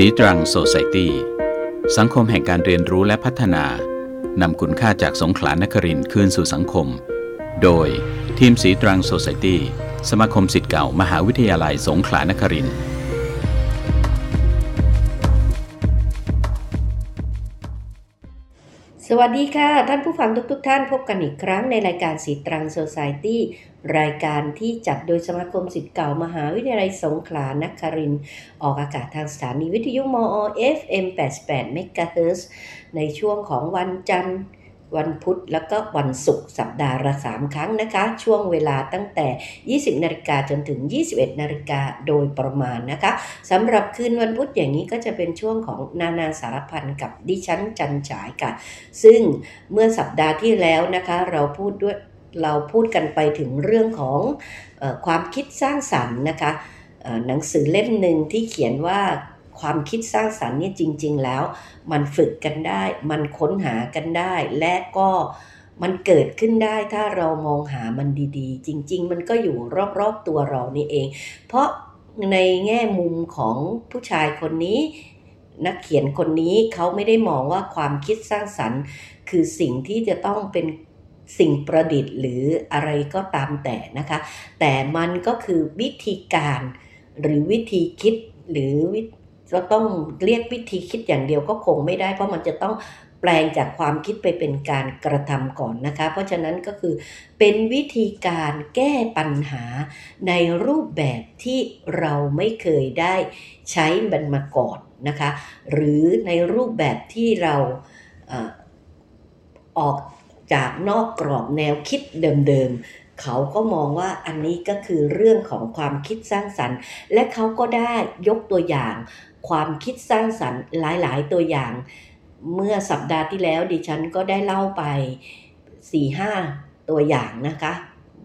สีตรังโซไซตี้สังคมแห่งการเรียนรู้และพัฒนานำคุณค่าจากสงขลานครินคืนสู่สังคม โดยทีมสีตรังโซไซตี้สมาคมสิทธิ์เก่ามหาวิทยาลัยสงขลานครินทร์สวัสดีค่ะ ท่านผู้ฟังทุกๆทท่านพบกันอีกครั้งในรายการสีตรังโซซายตี้ รายการที่จัดโดยสมาคมสิทธิ์เก่ามหาวิทยาลัยสงขลานครินทร์ออกอากาศทางสถานีวิทยุมอ FM 88 MHz ในช่วงของวันจันทร์วันพุธแล้วก็วันศุกร์สัปดาห์ละ3ครั้งนะคะ ช่วงเวลาตั้งแต่ 20 นาฬิกาจนถึง 21 นาฬิกาโดยประมาณนะคะสำหรับคืนวันพุธอย่างนี้ก็จะเป็นช่วงของนานาสารพันกับดิฉันจันฉายค่ะ ซึ่งเมื่อสัปดาห์ที่แล้วนะคะ เราพูดด้วย เราพูดกันไปถึงเรื่องของอความคิดสร้างสรรค์นะคะหนังสือเล่มหนึ่งที่เขียนว่าความคิดสร้างสรรค์นี่จริง ๆ แล้ว มันฝึกกันได้ มันค้นหากันได้ และก็มันเกิดขึ้นได้ถ้าเรามองหามันดีๆ จริง ๆ มันก็อยู่รอบๆตัวเรานี่เอง เพราะในแง่มุมของผู้ชายคนนี้ นักเขียนคนนี้เขาไม่ได้มองว่าความคิดสร้างสรรค์ คือสิ่งที่จะต้องเป็น สิ่งประดิษฐ์หรืออะไรก็ตามแต่นะคะ แต่มันก็คือวิธีการหรือวิธีคิดหรือจะต้องเรียกวิธีคิดอย่างเดียวก็คงไม่ได้ เพราะมันจะต้องแปลงจากความคิดไปเป็นการกระทำก่อนนะคะ เพราะฉะนั้นก็คือเป็นวิธีการแก้ปัญหาในรูปแบบที่เราไม่เคยได้ใช้บันมาก่อนนะคะ หรือในรูปแบบที่เราออก จากนอกกรอบแนวคิดเดิมๆ เขาก็มองว่าอันนี้ก็คือเรื่องของความคิดสร้างสรรค์ และเขาก็ได้ยกตัวอย่าง ความคิดสร้างสรรค์หลายๆ ตัวอย่าง เมื่อสัปดาห์ที่แล้วดิฉันก็ได้เล่าไป 4-5 ตัวอย่างนะคะ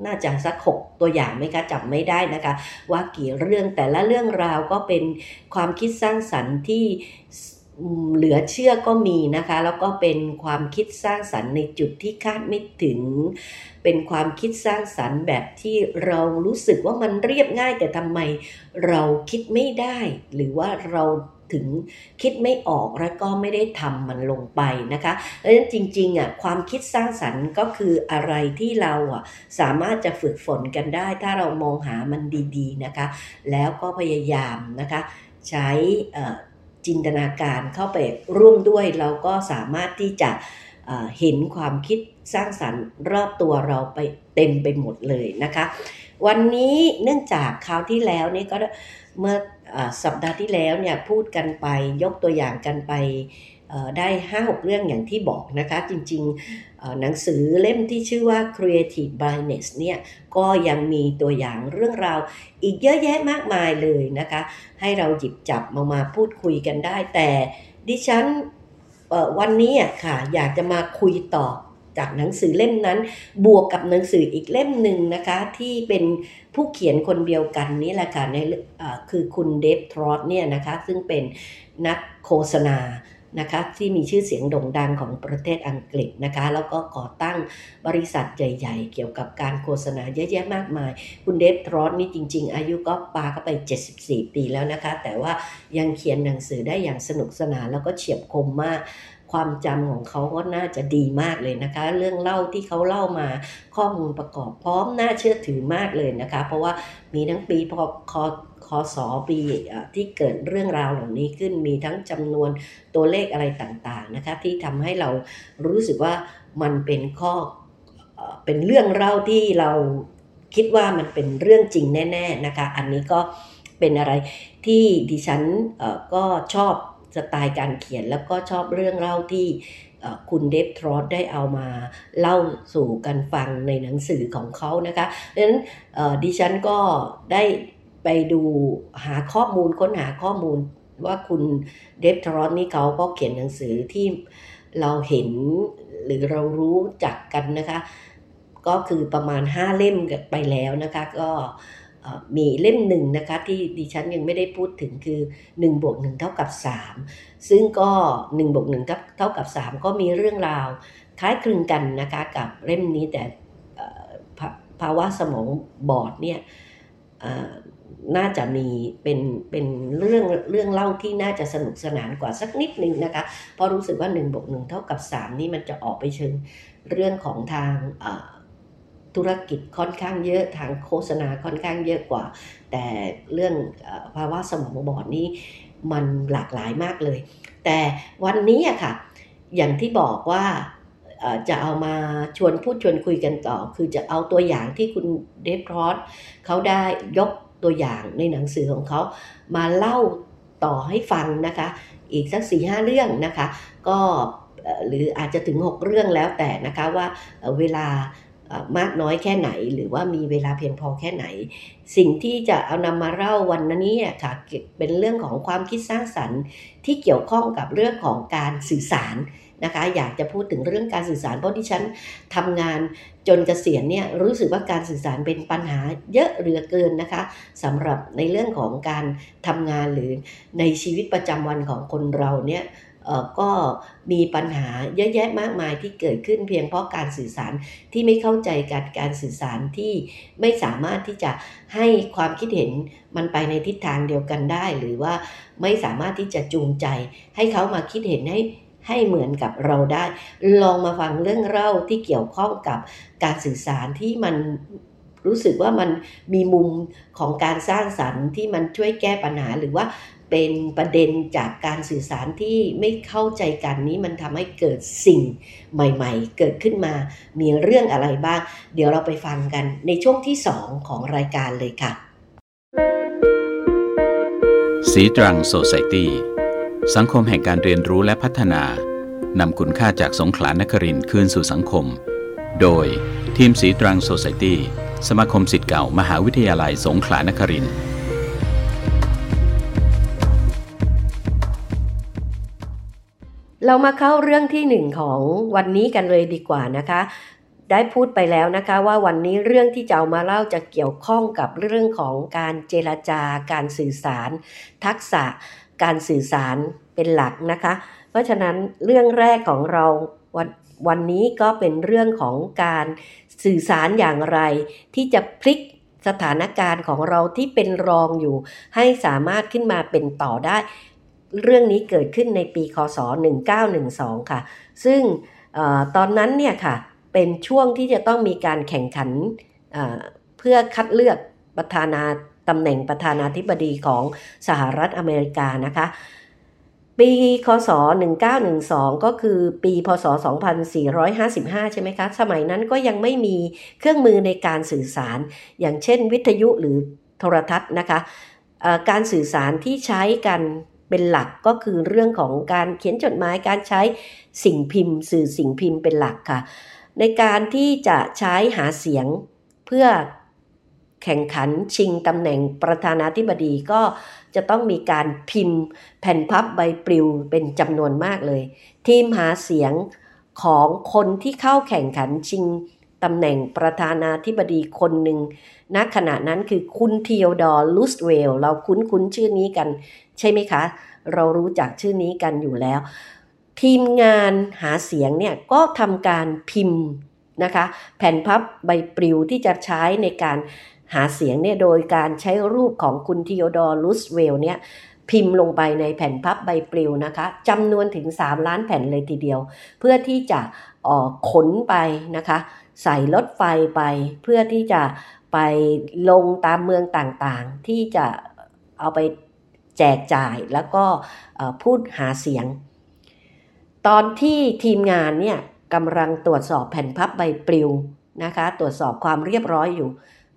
น่าจะสักหกตัวอย่างไหมคะจำไม่ได้นะคะ ว่ากี่เรื่องแต่ละเรื่องราวก็เป็นความคิดสร้างสรรค์ที่ เหลือเชื่อก็มีนะคะ แล้วก็เป็นความคิดสร้างสรรค์ในจุดที่คาดไม่ถึง เป็นความคิดสร้างสรรค์แบบที่เรารู้สึกว่ามันเรียบง่าย แต่ทำไมเราคิดไม่ได้ หรือว่าเราถึงคิดไม่ออกแล้วก็ไม่ได้ทำมันลงไปนะคะดังนั้นจริงๆอะความคิดสร้างสรรค์ก็คืออะไรที่เราอะสามารถจะฝึกฝนกันได้ ถ้าเรามองหามันดีๆนะคะ แล้วก็พยายามนะคะ ใช้ จินตนาการเข้าไปร่วมด้วย เราก็สามารถที่จะเห็นความคิดสร้างสรรค์รอบตัวเราไปเต็มไปหมดเลยนะคะ วันนี้เนื่องจากคราวที่แล้วนี่ก็เมื่อสัปดาห์ที่แล้วเนี่ยพูดกันไปยกตัวอย่างกันไป ได้ 5-6 เรื่องอย่างที่บอกนะคะ จริงๆหนังสือเล่มที่ชื่อว่า Creative Blindness เนี่ยก็ยังมีตัวอย่างเรื่องราว อีกเยอะแยะมากมายเลยนะคะ ให้เราหยิบจับมามาพูดคุยกันได้ แต่ดิฉันวันนี้ค่ะ อยากจะมาคุยต่อจากหนังสือเล่มนั้น บวกกับหนังสืออีกเล่มหนึ่งนะคะ ที่เป็นผู้เขียนคนเดียวกันนี่แหละค่ะในคือคุณเดฟทรอตเนี่ยนะคะ ซึ่งเป็นนักโฆษณา นะคะที่มีชื่อเสียงโด่งดังของประเทศอังกฤษนะคะแล้วก็ก่อตั้งบริษัทใหญ่ ๆ เกี่ยวกับการโฆษณาเยอะแยะมากมาย คุณเดฟทรอสนี่จริง ๆ อายุก็ปาเข้าไป 74 ปีแล้วนะคะ แต่ว่ายังเขียนหนังสือได้อย่างสนุกสนานแล้วก็เฉียบคมมาก ความจำของเขาก็น่าจะดีมากเลยนะคะ เรื่องเล่าที่เขาเล่ามาข้อมูลประกอบพร้อมน่าเชื่อถือมากเลยนะคะ เพราะว่ามีทั้งปีพอคอคศปีที่เกิดเรื่องราวเหล่านี้ขึ้นมีทั้งจำนวนตัวเลขอะไรต่างๆนะคะ ที่ทำให้เรารู้สึกว่ามันเป็นข้อเป็นเรื่องเล่าที่เราคิดว่ามันเป็นเรื่องจริงแน่ ๆนะคะ อันนี้ก็เป็นอะไรที่ดิฉันก็ชอบ สไตล์การเขียนแล้วก็ชอบเรื่องเล่าที่คุณเดฟทรอสได้เอามาเล่าสู่กันฟังในหนังสือของเขานะคะดังนั้นดิฉันก็ได้ไปดูหาข้อมูลค้นหาข้อมูลว่าคุณเดฟทรอนนี่เขาก็เขียนหนังสือที่เราเห็นหรือเรารู้จักกันนะคะ ก็คือประมาณ 5 เล่มไปแล้วนะคะ ก็ มีเล่มหนึ่งนะคะที่ดิฉันยังไม่ได้พูดถึงคือ1บวก1เท่ากับ 3 ซึ่งก็1บวก1เท่ากับ 3 ก็มีเรื่องราวคล้ายคลึงกันนะคะกับเล่มนี้แต่ภาวะสมองบอดเนี่ยน่าจะมีเป็นเป็นเรื่องเรื่องเล่าที่น่าจะสนุกสนานกว่าสักนิดนึงนะคะเพราะรู้สึกว่า1บวกหเท่ากับ 3 นี่มันจะออกไปเชิงเรื่องของทาง ธุรกิจค่อนข้างเยอะทางโฆษณาค่อนข้างเยอะกว่า แต่เรื่องภาวะสมองบอดนี้มันหลากหลายมากเลย แต่วันนี้อะค่ะ อย่างที่บอกว่าจะเอามาชวนพูดชวนคุยกันต่อ คือจะเอาตัวอย่างที่คุณเดฟรอสเขาได้ยกตัวอย่างในหนังสือของเขามาเล่าต่อให้ฟังนะคะ อีกสักสี่ห้าเรื่องนะคะ ก็หรืออาจจะถึง 6 เรื่องแล้วแต่นะคะว่าเวลา มากน้อยแค่ไหน หรือว่ามีเวลาเพียงพอแค่ไหน สิ่งที่จะเอานำมาเล่าวันนี้ค่ะเป็นเรื่องของความคิดสร้างสรรค์ ที่เกี่ยวข้องกับเรื่องของการสื่อสารนะคะอยากจะพูดถึงเรื่องการสื่อสารเพราะที่ฉันทำงานจนเกษียณเนี่ยรู้สึกว่าการสื่อสารเป็นปัญหาเยอะเหลือเกินนะคะสำหรับในเรื่องของการทำงานหรือในชีวิตประจำวันของคนเราเนี่ย ก็มีปัญหาเยอะแยะมากมายที่เกิดขึ้นเพียงเพราะการสื่อสารที่ไม่เข้าใจการการสื่อสารที่ไม่สามารถที่จะให้ความคิดเห็นมันไปในทิศทางเดียวกันได้ หรือว่าไม่สามารถที่จะจูงใจ ให้เขามาคิดเห็นให้ให้เหมือนกับเราได้ ลองมาฟังเรื่องเล่าที่เกี่ยวข้องกับการสื่อสารที่มันรู้สึกว่ามันมีมุมของการสร้างสรรค์ที่มันช่วยแก้ปัญหาหรือว่า เป็นประเด็นจากการสื่อสารที่ไม่เข้าใจกันนี้มันทำให้เกิดสิ่งใหม่ๆ เกิดขึ้นมามีเรื่องอะไรบ้าง เดี๋ยวเราไปฟังกันในช่วงที่ 2 ของรายการเลยค่ะ สีตรังโซไซตี้สังคมแห่งการเรียนรู้และพัฒนานำคุณค่าจากสงขลานครินคืนสู่สังคม โดยทีมสีตรังโซไซตี้สมาคมสิทธิ์เก่ามหาวิทยาลัยสงขลานครินทร์ เรามาเข้าเรื่องที่หนึ่งของวันนี้กันเลยดีกว่านะคะ ได้พูดไปแล้วนะคะว่าวันนี้เรื่องที่จะเอามาเล่าจะเกี่ยวข้องกับเรื่องของการเจรจาการสื่อสาร ทักษะการสื่อสารเป็นหลักนะคะ เพราะฉะนั้นเรื่องแรกของเราวันวันนี้ก็เป็นเรื่องของการสื่อสารอย่างไร ที่จะพลิกสถานการณ์ของเราที่เป็นรองอยู่ ให้สามารถขึ้นมาเป็นต่อได้ เรื่องนี้เกิดขึ้นในปีคศ 1912 ค่ะ ซึ่งอตอนนั้นเนี่ยค่ะเป็นช่วงที่จะต้องมีการแข่งขันเพื่อคัดเลือกประธานาตำแหน่งประธานาธิบดีของสหรัฐอเมริกานะคะ ปีคศ 1912 ก็คือปีพศ 2455 ใช่ไหมคะ สมัยนั้นก็ยังไม่มีเครื่องมือในการสื่อสาร อย่างเช่นวิทยุหรือโทรทัศน์นะคะ การสื่อสารที่ใช้กัน เป็นหลักก็คือเรื่องของการเขียนจดหมายการใช้สิ่งพิมพ์ สื่อสิ่งพิมพ์เป็นหลักค่ะ ในการที่จะใช้หาเสียงเพื่อแข่งขันชิงตำแหน่งประธานาธิบดีก็จะต้องมีการพิมพ์แผ่นพับใบปลิวเป็นจำนวนมากเลย ทีมหาเสียงของคนที่เข้าแข่งขันชิง ตำแหน่งประธานาธิบดีคนหนึ่งณขณะนั้นคือคุณทีโอดอร์รูสเวลต์ เราคุ้นคุ้นชื่อนี้กัน ใช่ไหมคะ เรารู้จักชื่อนี้กันอยู่แล้ว ทีมงานหาเสียงเนี่ยก็ทำการพิมพ์นะคะแผ่นพับใบปลิวที่จะใช้ในการหาเสียงเนี่ยโดยการใช้รูปของคุณทีโอดอร์รูสเวลต์เนี่ยพิมพ์ลงไปในแผ่นพับใบปลิวนะคะจำนวนถึง 3 ล้านแผ่นเลยทีเดียว เพื่อที่จะออกขนไปนะคะ ใส่รถไฟไปเพื่อที่จะไปลงตามเมืองต่างๆ ที่จะเอาไปแจกจ่ายแล้วก็พูดหาเสียง ตอนที่ทีมงานเนี่ยกำลังตรวจสอบแผ่นพับใบปลิวนะคะ ตรวจสอบความเรียบร้อยอยู่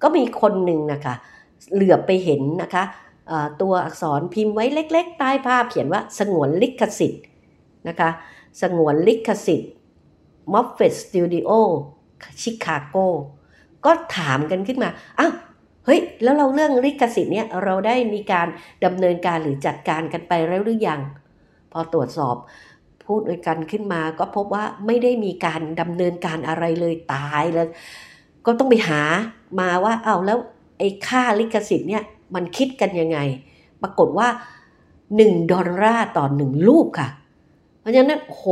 ก็มีคนหนึ่งนะคะเหลือบไปเห็นนะคะตัวอักษรพิมพ์ไว้เล็ก ๆ ใต้ภาพเขียนว่าสงวนลิขสิทธิ์นะคะสงวนลิขสิทธิ์ m o f f e t Studio ชิคาโก ก็ถามกันขึ้นมาอ้าวเฮ้ย แล้วเราเรื่องลิขสิทธิ์เนี่ยเราได้มีการดำเนินการหรือจัดการกันไปแล้วหรือยัง พอตรวจสอบพูดกันขึ้นมา ก็พบว่าไม่ได้มีการดำเนินการอะไรเลยตายแล้ว ก็ต้องไปหามาว่าเอาแล้วไอ้ค่าลิขสิทธิ์เนี่ยมันคิดกันยังไง ปรากฏว่า 1 ดอลลาร์ต่อ1รูปค่ะ เพราะฉะนั้นโห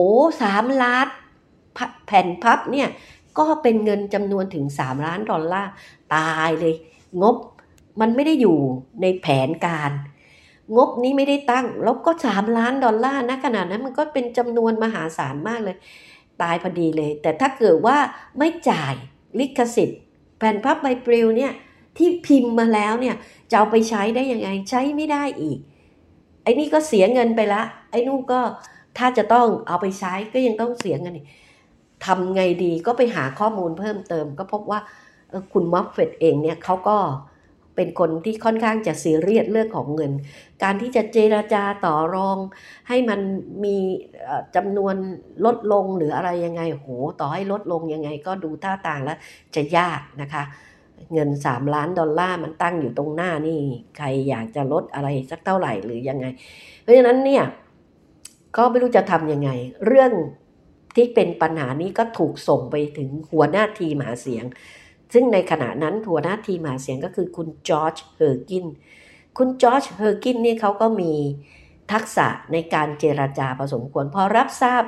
สามล้านแผ่นพับเนี่ย ก็เป็นเงินจำนวนถึง 3 ล้านดอลลาร์ตายเลย งบมันไม่ได้อยู่ในแผนการ งบนี้ไม่ได้ตั้ง แล้วก็สามล้านดอลลาร์นะขนาดนั้นมันก็เป็นจำนวนมหาศาลมากเลย ตายพอดีเลย แต่ถ้าเกิดว่าไม่จ่ายลิขสิทธิ์ แผ่นพับใบปลิวเนี่ยที่พิมพ์มาแล้วเนี่ยจะเอาไปใช้ได้ยังไงใช้ไม่ได้อีก ไอ้นี่ก็เสียเงินไปละ ไอ้นู่นก็ถ้าจะต้องเอาไปใช้ก็ยังต้องเสียเงินอีก ทำไงดีก็ไปหาข้อมูลเพิ่มเติม ก็พบว่าคุณมัฟเฟตเองเนี่ยเขาก็เป็นคนที่ค่อนข้างจะซีเรียสเรื่องของเงิน การที่จะเจราจาต่อรอง ให้มันมีจำนวนลดลงหรืออะไรยังไงโหต่อให้ลดลงยังไงก็ดูท่าทางแล้วจะยากนะคะ เงิน 3 ล้านดอลลาร์มันตั้งอยู่ตรงหน้านี่ใครอยากจะลดอะไรสักเท่าไหร่หรือยังไง เพราะฉะนั้นเนี่ยก็ไม่รู้จะทำยังไง เรื่อง ที่เป็นปัญหานี้ก็ถูกส่งไปถึงหัวหน้าทีมหาเสียง ซึ่งในขณะนั้นหัวหน้าทีมหาเสียงก็คือคุณจอร์จเพอร์กิน คุณจอร์จเพอร์กินนี่เขาก็มีทักษะในการเจรจาพอสมควรพอรับทราบ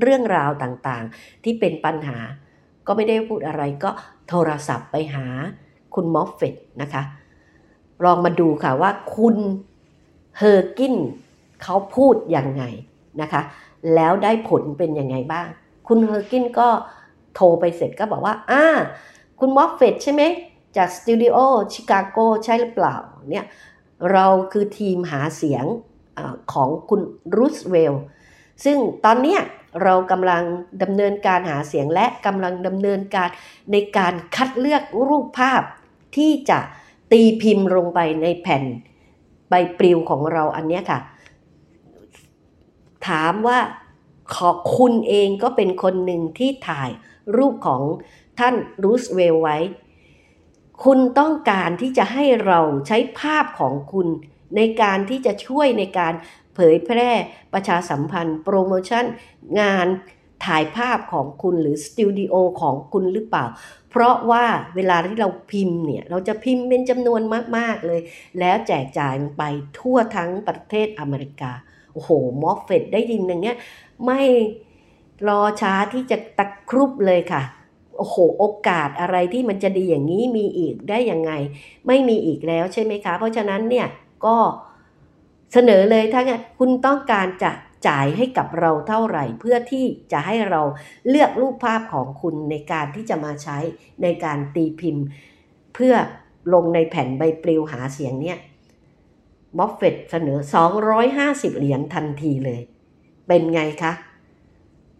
เรื่องราวต่างๆ ที่เป็นปัญหา ก็ไม่ได้พูดอะไรก็โทรศัพท์ไปหาคุณมอฟเฟตนะคะ ลองมาดูค่ะว่าคุณเพอร์กินเขาพูดยังไงนะคะ แล้วได้ผลเป็นยังไงบ้าง คุณเพอร์กินก็โทรไปเสร็จก็บอกว่าอ่าคุณมอฟเฟตใช่ไหมจากสตูดิโอชิคาโกใช่หรือเปล่าเนี่ยเราคือทีมหาเสียงอของคุณรูสเวลต์ซึ่งตอนนี้เรากำลังดำเนินการหาเสียงและกำลังดำเนินการในการคัดเลือกรูปภาพที่จะตีพิมพ์ลงไปในแผ่นใบปลิวของเราอันนี้ค่ะ ถามว่าขอคุณเองก็เป็นคนหนึ่งที่ถ่ายรูปของท่านรูสเวลไว้ คุณต้องการที่จะให้เราใช้ภาพของคุณ ในการที่จะช่วยในการเผยแพร่ประชาสัมพันธ์ โปรโมชั่น งานถ่ายภาพของคุณหรือสตูดิโอของคุณหรือเปล่า เพราะว่าเวลาที่เราพิมพ์เนี่ย เราจะพิมพ์เป็นจำนวนมาก ๆ เลย แล้วแจกจ่ายไปทั่วทั้งประเทศอเมริกา โอ้โหมอฟเฟตได้ยินอย่างเงี้ยไม่รอช้าที่จะตะครุบเลยค่ะ โอ้โห โอกาสอะไรที่มันจะดีอย่างนี้มีอีกได้ยังไง ไม่มีอีกแล้วใช่ไหมคะ เพราะฉะนั้นเนี่ยก็เสนอเลยถ้าคุณต้องการจะจ่ายให้กับเราเท่าไหร่ เพื่อที่จะให้เราเลือกรูปภาพของคุณในการที่จะมาใช้ในการตีพิมพ์ เพื่อลงในแผ่นใบปลิวหาเสียงเนี่ย มอฟเฟตเสนอ 250 เหรียญทันทีเลย เป็นไงคะ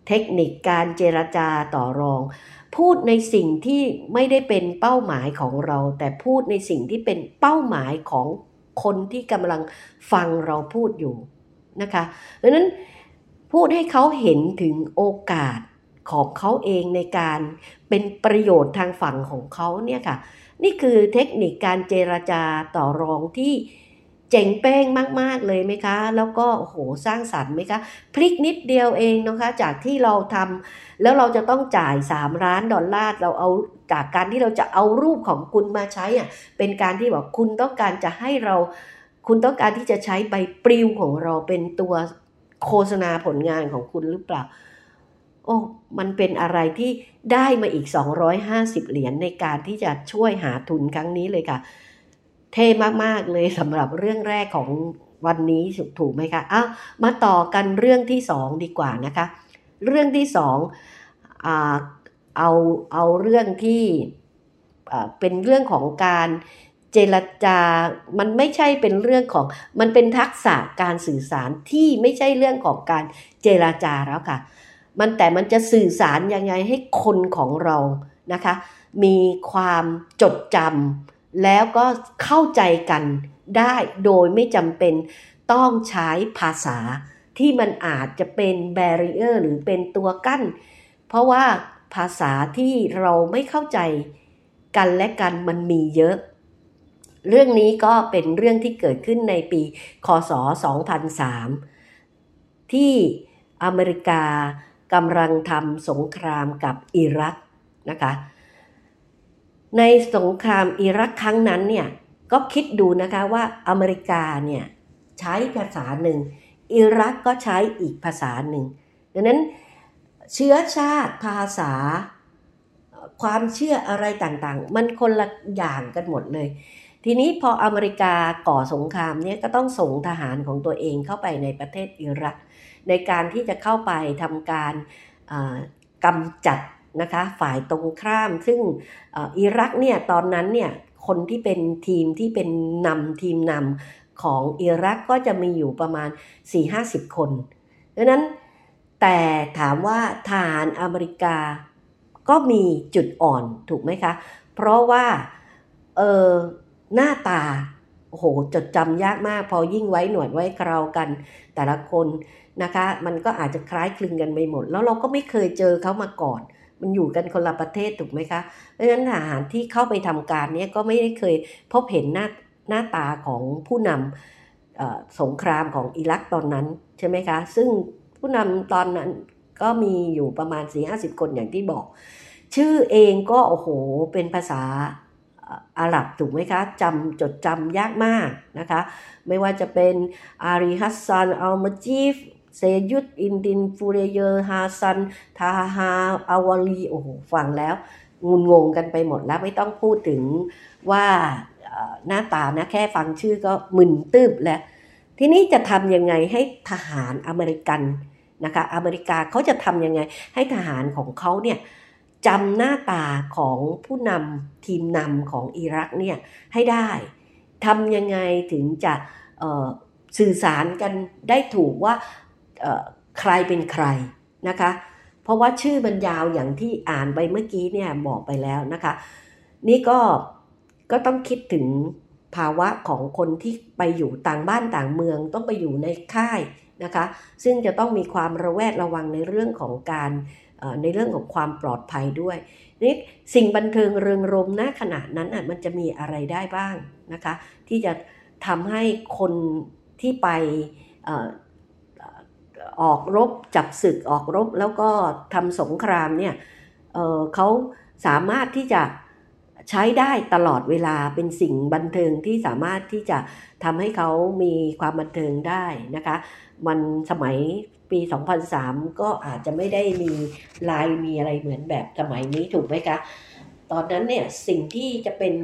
เทคนิคการเจรจาต่อรอง พูดในสิ่งที่ไม่ได้เป็นเป้าหมายของเรา แต่พูดในสิ่งที่เป็นเป้าหมายของคนที่กำลังฟังเราพูดอยู่นะคะดังนั้นพูดให้เขาเห็นถึงโอกาสของเขาเองในการเป็นประโยชน์ทางฝั่งของเขาเนี่ยค่ะ นี่คือเทคนิคการเจรจาต่อรองที่ เจ๋งเป้งมาก ๆ เลยไหมคะ แล้วก็โอ้โหสร้างสรรค์ไหมคะ พลิกนิดเดียวเองนะคะ จากที่เราทำแล้วเราจะต้องจ่าย 3 ล้านดอลลาร์เราเอาจากการที่เราจะเอารูปของคุณมาใช้อะเป็นการที่บอกคุณต้องการจะให้เรา คุณต้องการที่จะใช้ใบปลิวของเราเป็นตัวโฆษณาผลงานของคุณหรือเปล่าโอ้ มันเป็นอะไรที่ได้มาอีก 250 เหรียญในการที่จะช่วยหาทุนครั้งนี้เลยค่ะ เท่มากๆเลยสำหรับเรื่องแรกของวันนี้ถูกไหมคะอ้ามาต่อกันเรื่องที่สองดีกว่านะคะ เรื่องที่สองเอาเอาเรื่องที่เป็นเรื่องของการเจรจา มันไม่ใช่เป็นเรื่องของ มันเป็นทักษะการสื่อสารที่ไม่ใช่เรื่องของการเจรจาแล้วค่ะ มันแต่มันจะสื่อสารยังไงให้คนของเรานะคะ มีความจดจำ แล้วก็เข้าใจกันได้โดยไม่จำเป็นต้องใช้ภาษาที่มันอาจจะเป็นแบเรียร์หรือเป็นตัวกั้น เพราะว่าภาษาที่เราไม่เข้าใจกันและกันมันมีเยอะ เรื่องนี้ก็เป็นเรื่องที่เกิดขึ้นในปี คศ 2003 ที่อเมริกากำลังทำสงครามกับอิรักนะคะ ในสงครามอิรักครั้งนั้นเนี่ยก็คิดดูนะคะว่าอเมริกาเนี่ยใช้ภาษาหนึ่ง อิรักก็ใช้อีกภาษาหนึ่งดังนั้นเชื้อชาติภาษา ความเชื่ออะไรต่างๆ มันคนละอย่างกันหมดเลย ทีนี้พออเมริกาก่อสงครามเนี่ยก็ต้องส่งทหารของตัวเองเข้าไปในประเทศอิรัก ในการที่จะเข้าไปทำการกำจัด นะคะฝ่ายตรงข้าม ซึ่งอิรักเนี่ยตอนนั้นเนี่ยคนที่เป็นทีมที่เป็นนำทีมนำของอิรักก็จะมีอยู่ประมาณ 4-50 คนดังนั้นแต่ถามว่าทหารอเมริกาก็มีจุดอ่อนถูกไหมคะ เพราะว่าเออหน้าตาโอ้โหจดจำยากมาก พอยิ่งไว้หนวดไว้เครากัน แต่ละคนนะคะ มันก็อาจจะคล้ายคลึงกันไปหมด แล้วเราก็ไม่เคยเจอเขามาก่อน มันอยู่กันคนละประเทศถูกไหมคะเพราะฉะนั้นทหารที่เข้าไปทำการนี้ก็ไม่ได้เคยพบเห็นหน้าหน้าตาของผู้นำสงครามของอิรักตอนนั้นใช่ไหมคะ ซึ่งผู้นำตอนนั้นก็มีอยู่ประมาณสี่ห้าสิบคนอย่างที่บอก ชื่อเองก็โอ้โหเป็นภาษาอาหรับถูกไหมคะจำจดจำยากมากนะคะ ไม่ว่าจะเป็นอาลีฮัสซันอัลมาจีด เซยุตอินดินฟูเรเยอร์ฮาซัน ทาฮาอาวาลีโอ้โหฟังแล้วงุนงงกันไปหมดแล้วไม่ต้องพูดถึงว่าหน้าตานะแค่ฟังชื่อก็มึนตืบแล้ว ทีนี้จะทำยังไงให้ทหารอเมริกันนะคะอเมริกาเขาจะทำยังไงให้ทหารของเขาเนี่ยจำหน้าตาของผู้นำทีมนำของอิรักเนี่ยให้ได้ทำยังไงถึงจะสื่อสารกันได้ถูกว่า ใครเป็นใครนะคะ เพราะว่าชื่อบรรยาวอย่างที่อ่านไปเมื่อกี้เนี่ยบอกไปแล้วนะคะ นี่ก็ก็ต้องคิดถึงภาวะของคนที่ไปอยู่ต่างบ้านต่างเมืองต้องไปอยู่ในค่ายนะคะ ซึ่งจะต้องมีความระแวดระวังในเรื่องของการในเรื่องของความปลอดภัยด้วยนี่สิ่งบันเทิงเริงรมณขณะนั้นมันจะมีอะไรได้บ้างนะคะ ที่จะทำให้คนที่ไป ออกรบจับศึกออกรบแล้วก็ทำสงครามเนี่ยเเขาสามารถที่จะใช้ได้ตลอดเวลาเป็นสิ่งบันเทิงที่สามารถที่จะทำให้เขามีความบันเทิงได้นะคะ มันสมัยปี 2003 ก็อาจจะไม่ได้มีลายมีอะไรเหมือนแบบสมัยนี้ถูกไหมคะ ตอนนั้นเนี่ยสิ่งที่จะเป็น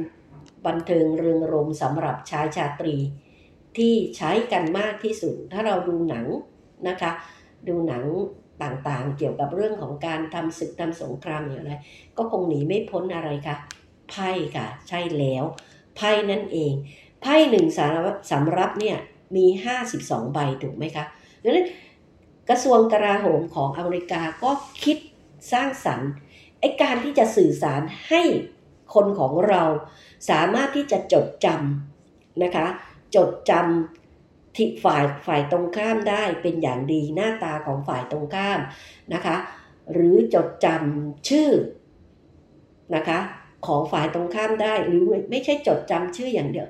บันเทิงเริงรมสำหรับชายชาตรีที่ใช้กันมากที่สุด ถ้าเราดูหนัง นะคะ ดูหนังต่างๆ เกี่ยวกับเรื่องของการทำศึกทำสงครามอย่างไร ก็คงหนีไม่พ้นอะไรคะไพ่ค่ะ ใช่แล้วไพ่นั่นเองไพ่หนึ่งสำรับเนี่ยมี 52 ใบถูกไหมคะดังนั้นกระทรวงกลาโหมของอเมริกาก็คิดสร้างสรรค์ไอการที่จะสื่อสารให้คนของเรา สามารถที่จะจดจำนะคะ จดจำ ที่ฝ่ายฝ่ายตรงข้ามได้เป็นอย่างดีหน้าตาของฝ่ายตรงข้ามนะคะ หรือจดจำชื่อนะคะของฝ่ายตรงข้ามได้หรือไม่ใช่จดจำชื่ออย่างเดียว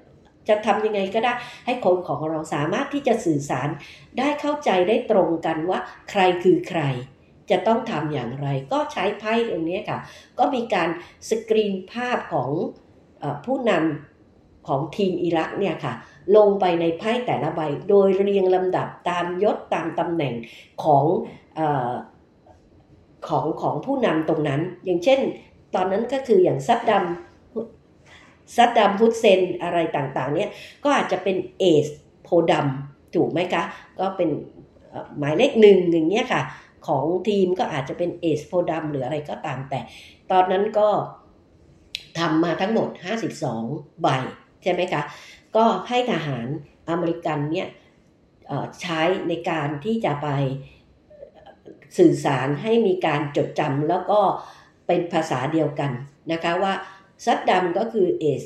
จะทำยังไงก็ได้ให้คนของเราสามารถที่จะสื่อสารได้เข้าใจได้ตรงกันว่าใครคือใคร จะต้องทำอย่างไรก็ใช้ไพ่ตรงนี้ค่ะ ก็มีการสกรีนภาพของอผู้นำของทีมอิรักเนี่ยค่ะ ลงไปในไพ่แต่ละใบ โดยเรียงลำดับตามยศตามตำแหน่งของอของของผู้นำตรงนั้น อย่างเช่น ตอนนั้นก็คืออย่างซัดดำซัดดัมฮุดเซนอะไรต่างๆ เนี่ยก็อาจจะเป็นเอสโพดัมถูกไหมคะ ก็เป็นหมายเลขหนึ่งอย่างเงี้ยค่ะ ของทีมก็อาจจะเป็นเอสโพดัมหรืออะไรก็ตามแต่ ตอนนั้นก็ทำมาทั้งหมด 52 ใบใช่ไหมคะ ก็ให้ทหารอเมริกันเนี่ยใช้ในการที่จะไปสื่อสารให้มีการจดจำแล้วก็เป็นภาษาเดียวกันนะคะว่าซัดดัมก็คือเอซ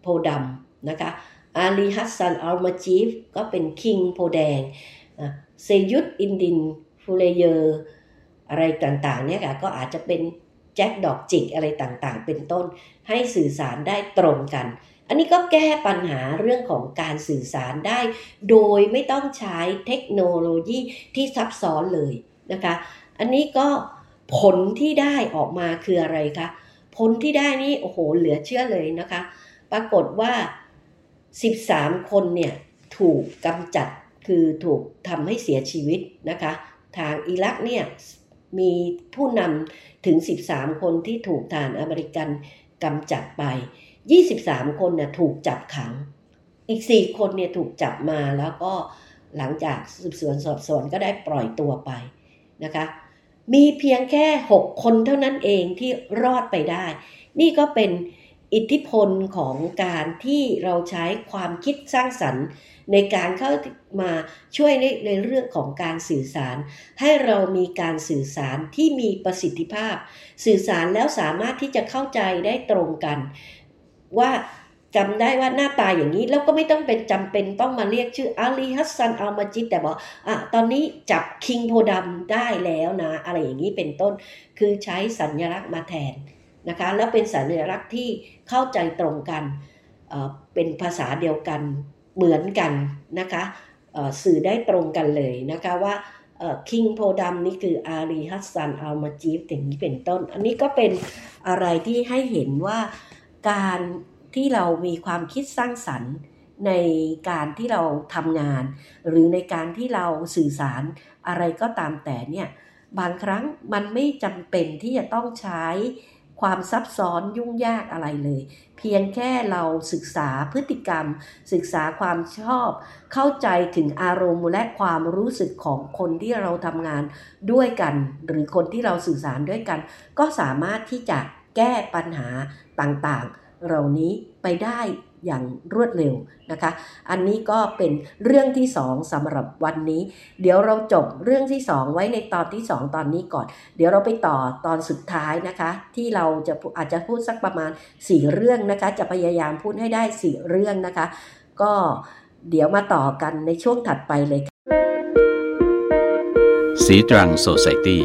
โพดำนะคะอาลีฮัสซันอัลมาจีดก็เป็นคิงโพแดงเซยุตอินดินฟูเรเยอร์อะไรต่างๆเนี่ยค่ะก็อาจจะเป็นแจ็คดอกจิกอะไรต่างๆ เป็นต้นให้สื่อสารได้ตรงกัน อันนี้ก็แก้ปัญหาเรื่องของการสื่อสารได้ โดยไม่ต้องใช้เทคโนโลยีที่ซับซ้อนเลยนะคะ อันนี้ก็ผลที่ได้ออกมาคืออะไรคะ ผลที่ได้นี่โอ้โหเหลือเชื่อเลยนะคะ ปรากฏว่า 13 คนเนี่ยถูกกำจัดคือถูกทำให้เสียชีวิตนะคะ ทางอิรักเนี่ยมีผู้นำถึง 13 คนที่ถูกทานอเมริกันกำจัดไป 23 คนเนี่ยถูกจับขัง อีก 4 คนเนี่ยถูกจับมาแล้วก็หลังจากสืบสวนสอบสวนก็ได้ปล่อยตัวไปนะคะ มีเพียงแค่ 6 คนเท่านั้นเองที่รอดไปได้ นี่ก็เป็นอิทธิพลของการที่เราใช้ความคิดสร้างสรรค์ ในการเข้ามาช่วยในในเรื่องของการสื่อสาร ให้เรามีการสื่อสารที่มีประสิทธิภาพ สื่อสารแล้วสามารถที่จะเข้าใจได้ตรงกัน ว่าจำได้ว่าหน้าตาอย่างนี้แล้วก็ไม่ต้องเป็นจำเป็นต้องมาเรียกชื่ออาลีฮัสซันอัลมาจิดแต่บอกอะตอนนี้จับคิงโพดำได้แล้วนะ อะไรอย่างนี้เป็นต้นคือใช้สัญลักษณ์มาแทนนะคะ แล้วเป็นสัญลักษณ์ที่เข้าใจตรงกันเเป็นภาษาเดียวกันเหมือนกันนะคะสื่อได้ตรงกันเลยนะคะว่าคิงโพดำนี่คืออารีฮัสซันอัลมาจีฟอย่างนี้เป็นต้น อันนี้ก็เป็นอะไรที่ให้เห็นว่า การที่เรามีความคิดสร้างสรรค์ในการที่เราทำงาน หรือในการที่เราสื่อสารอะไรก็ตามแต่เนี่ยบางครั้งมันไม่จำเป็นที่จะต้องใช้ความซับซ้อนยุ่งยากอะไรเลย เพียงแค่เราศึกษาพฤติกรรม ศึกษาความชอบ เข้าใจถึงอารมณ์และความรู้สึกของคนที่เราทำงานด้วยกัน หรือคนที่เราสื่อสารด้วยกัน ก็สามารถที่จะ แก้ปัญหาต่างๆ เหล่านี้ไปได้อย่างรวดเร็วนะคะ อันนี้ก็เป็นเรื่องที่สองสำหรับวันนี้ เดี๋ยวเราจบเรื่องที่สองไว้ในตอนที่สองตอนนี้ก่อน เดี๋ยวเราไปต่อตอนสุดท้ายนะคะ ที่เราจะอาจจะพูดสักประมาณ4เรื่องนะคะ จะพยายามพูดให้ได้4เรื่องนะคะ ก็เดี๋ยวมาต่อกันในช่วงถัดไปเลยค่ะสีตรังโซไซตี้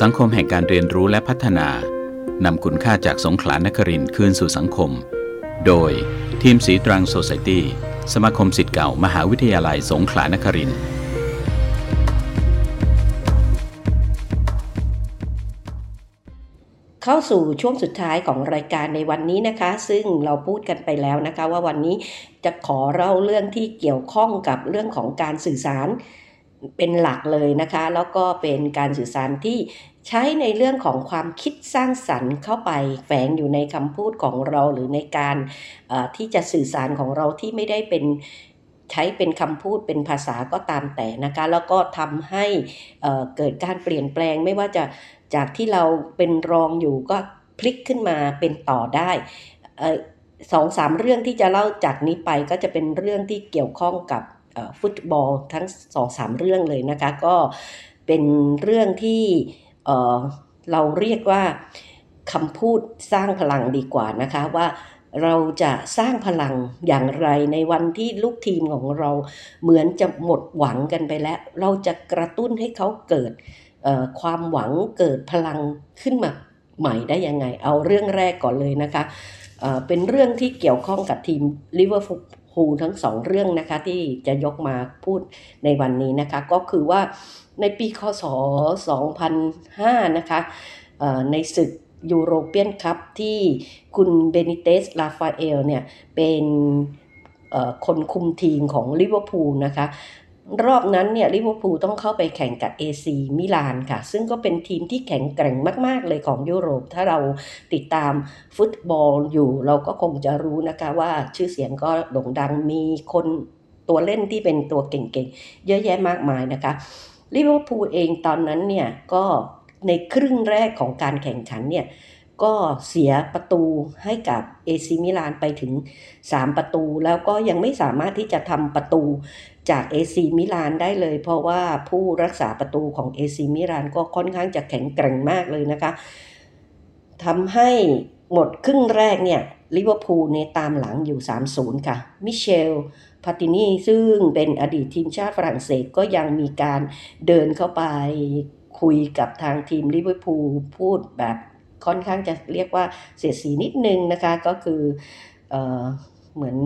สังคมแห่งการเรียนรู้และพัฒนา นำคุณค่าจากสงขลานครินคืนสู่สังคม โดยทีมสีตรังโซไซตี้สมาคมสิทธิ์เก่ามหาวิทยาลัยสงขลานครินเข้าสู่ช่วงสุดท้ายของรายการในวันนี้นะคะ ซึ่งเราพูดกันไปแล้วนะคะ ว่าวันนี้จะขอเล่าเรื่องที่เกี่ยวข้องกับเรื่องของการสื่อสารเป็นหลักเลยนะคะ แล้วก็เป็นการสื่อสารที่ ใช้ในเรื่องของความคิดสร้างสรรค์เข้าไปแฝงอยู่ในคำพูดของเราหรือในการที่จะสื่อสารของเราที่ไม่ได้เป็นใช้เป็นคำพูดเป็นภาษาก็ตามแต่นะคะแล้วก็ทำให้เกิดการเปลี่ยนแปลงไม่ว่าจะจากที่เราเป็นรองอยู่ก็พลิกขึ้นมาเป็นต่อได้สองสามเรื่องที่จะเล่าจากนี้ไปก็จะเป็นเรื่องที่เกี่ยวข้องกับฟุตบอลทั้งสองสามเรื่องเลยนะคะก็เป็นเรื่องที่ เเราเรียกว่าคำพูดสร้างพลังดีกว่านะคะว่าเราจะสร้างพลังอย่างไรในวันที่ลูกทีมของเราเหมือนจะหมดหวังกันไปแล้ว เราจะกระตุ้นให้เขาเกิดความหวังเกิดพลังขึ้นมาใหม่ได้ยังไง เอาเรื่องแรกก่อนเลยนะคะเเป็นเรื่องที่เกี่ยวข้องกับทีมลิเวอร์พูลทั้งสองเรื่องนะคะที่จะยกมาพูดในวันนี้นะคะ ก็คือว่า ในปีคศ 2005 นะคะในศึกยูโรเปียนคัพที่คุณเบนิเตซราฟาเอลเนี่ยเป็นคนคุมทีมของลิเวอร์พูลนะคะรอบนั้นเนี่ยลิเวอร์พูลต้องเข้าไปแข่งกับเอซีมิลานค่ะ ซึ่งก็เป็นทีมที่แข็งแกร่งมาก ๆ เลยของยุโรป ถ้าเราติดตามฟุตบอลอยู่ เราก็คงจะรู้นะคะว่าชื่อเสียงก็โด่งดังมีคนตัวเล่นที่เป็นตัวเก่ง ๆ เยอะแยะมากมายนะคะ ลิเวอร์พูลเองตอนนั้นเนี่ยก็ในครึ่งแรกของการแข่งขันเนี่ยก็เสียประตูให้กับเอซีมิลานไปถึง 3 ประตู แล้วก็ยังไม่สามารถที่จะทำประตูจากเอซีมิลานได้เลย เพราะว่าผู้รักษาประตูของเอซีมิลานก็ค่อนข้างจะแข็งแกร่งมากเลยนะคะทำให้หมดครึ่งแรกเนี่ยลิเวอร์พูลในตามหลังอยู่ 3-0 ค่ะ มิเชล พาตินีซึ่งเป็นอดีตทีมชาติฝรั่งเศสก็ยังมีการเดินเข้าไปคุยกับทางทีมลิเวอร์พูลพูดแบบค่อนข้างจะเรียกว่าเสียสีนิดนึงนะคะ ก็คือเออเหมือน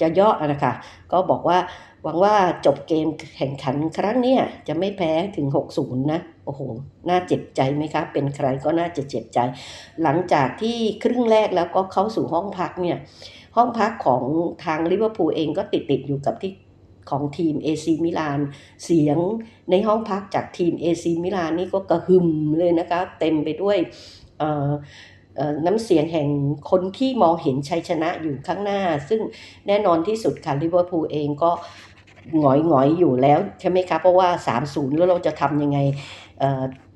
จะย่อนะคะก็บอกว่าหวังว่าจบเกมแข่งขันครั้งนี้จะไม่แพ้ถึง 3-0 นะ โอ้โห น่าเจ็บใจไหมคะ เป็นใครก็น่าจะเจ็บใจ หลังจากที่ครึ่งแรกแล้วก็เข้าสู่ห้องพักเนี่ย ห้องพักของทางลิเวอร์พูลเองก็ติดติดอยู่กับที่ของทีมเอซีมิลาน เสียงในห้องพักจากทีมเอซีมิลานนี่ก็กระหึ่มเลยนะคะ เต็มไปด้วยน้ำเสียงแห่งคนที่มองเห็นชัยชนะอยู่ข้างหน้า ซึ่งแน่นอนที่สุดค่ะลิเวอร์พูลเองก็หงอยหงอยอยู่แล้วใช่ไหมคะเพราะว่า 3-0 แล้วเราจะทำยังไง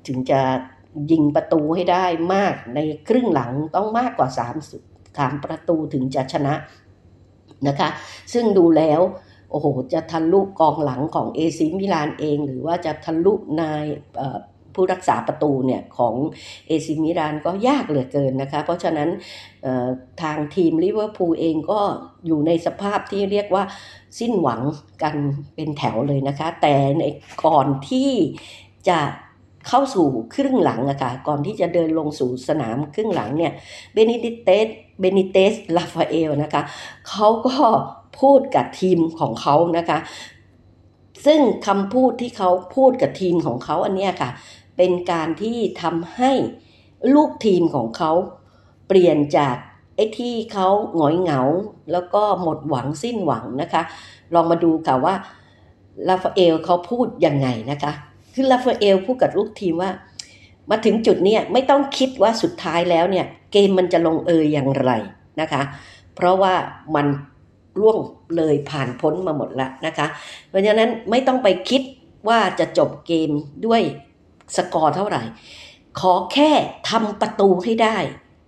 ถึงจะยิงประตูให้ได้มากในครึ่งหลังต้องมากกว่า 3 3ประตูถึงจะชนะนะคะ ซึ่งดูแล้วโอ้โห จะทะลุกองหลังของเอซีมิลานเอง หรือว่าจะทะลุนายผู้รักษาประตูเนี่ยของเอซีมิลานก็ยากเหลือเกินนะคะ เพราะฉะนั้นทางทีมลิเวอร์พูลเองก็อยู่ในสภาพที่เรียกว่าสิ้นหวังกันเป็นแถวเลยนะคะ แต่ในก่อนที่จะเข้าสู่ครึ่งหลังอะค่ะก่อนที่จะเดินลงสู่สนามครึ่งหลังเนี่ยเบนิเตส เบนิเตสลาฟาเอลนะคะเขาก็พูดกับทีมของเขานะคะ ซึ่งคำพูดที่เขาพูดกับทีมของเขาอันเนี้ยค่ะ เป็นการที่ทำให้ลูกทีมของเขาเปลี่ยนจากไอ้ที่เขาหงอยเหงา แล้วก็หมดหวังสิ้นหวังนะคะ ลองมาดูค่ะว่าลาฟาเอลเขาพูดยังไงนะคะ คือลาฟาเอลพูดกับลูกทีมว่า มาถึงจุดนี้ไม่ต้องคิดว่าสุดท้ายแล้วเนี่ย เกมมันจะลงเอยอย่างไรนะคะ เพราะว่ามันล่วงเลยผ่านพ้นมาหมดแล้วนะคะ เพราะฉะนั้นไม่ต้องไปคิดว่าจะจบเกมด้วยสกอร์เท่าไหร่ ขอแค่ทำประตูให้ได้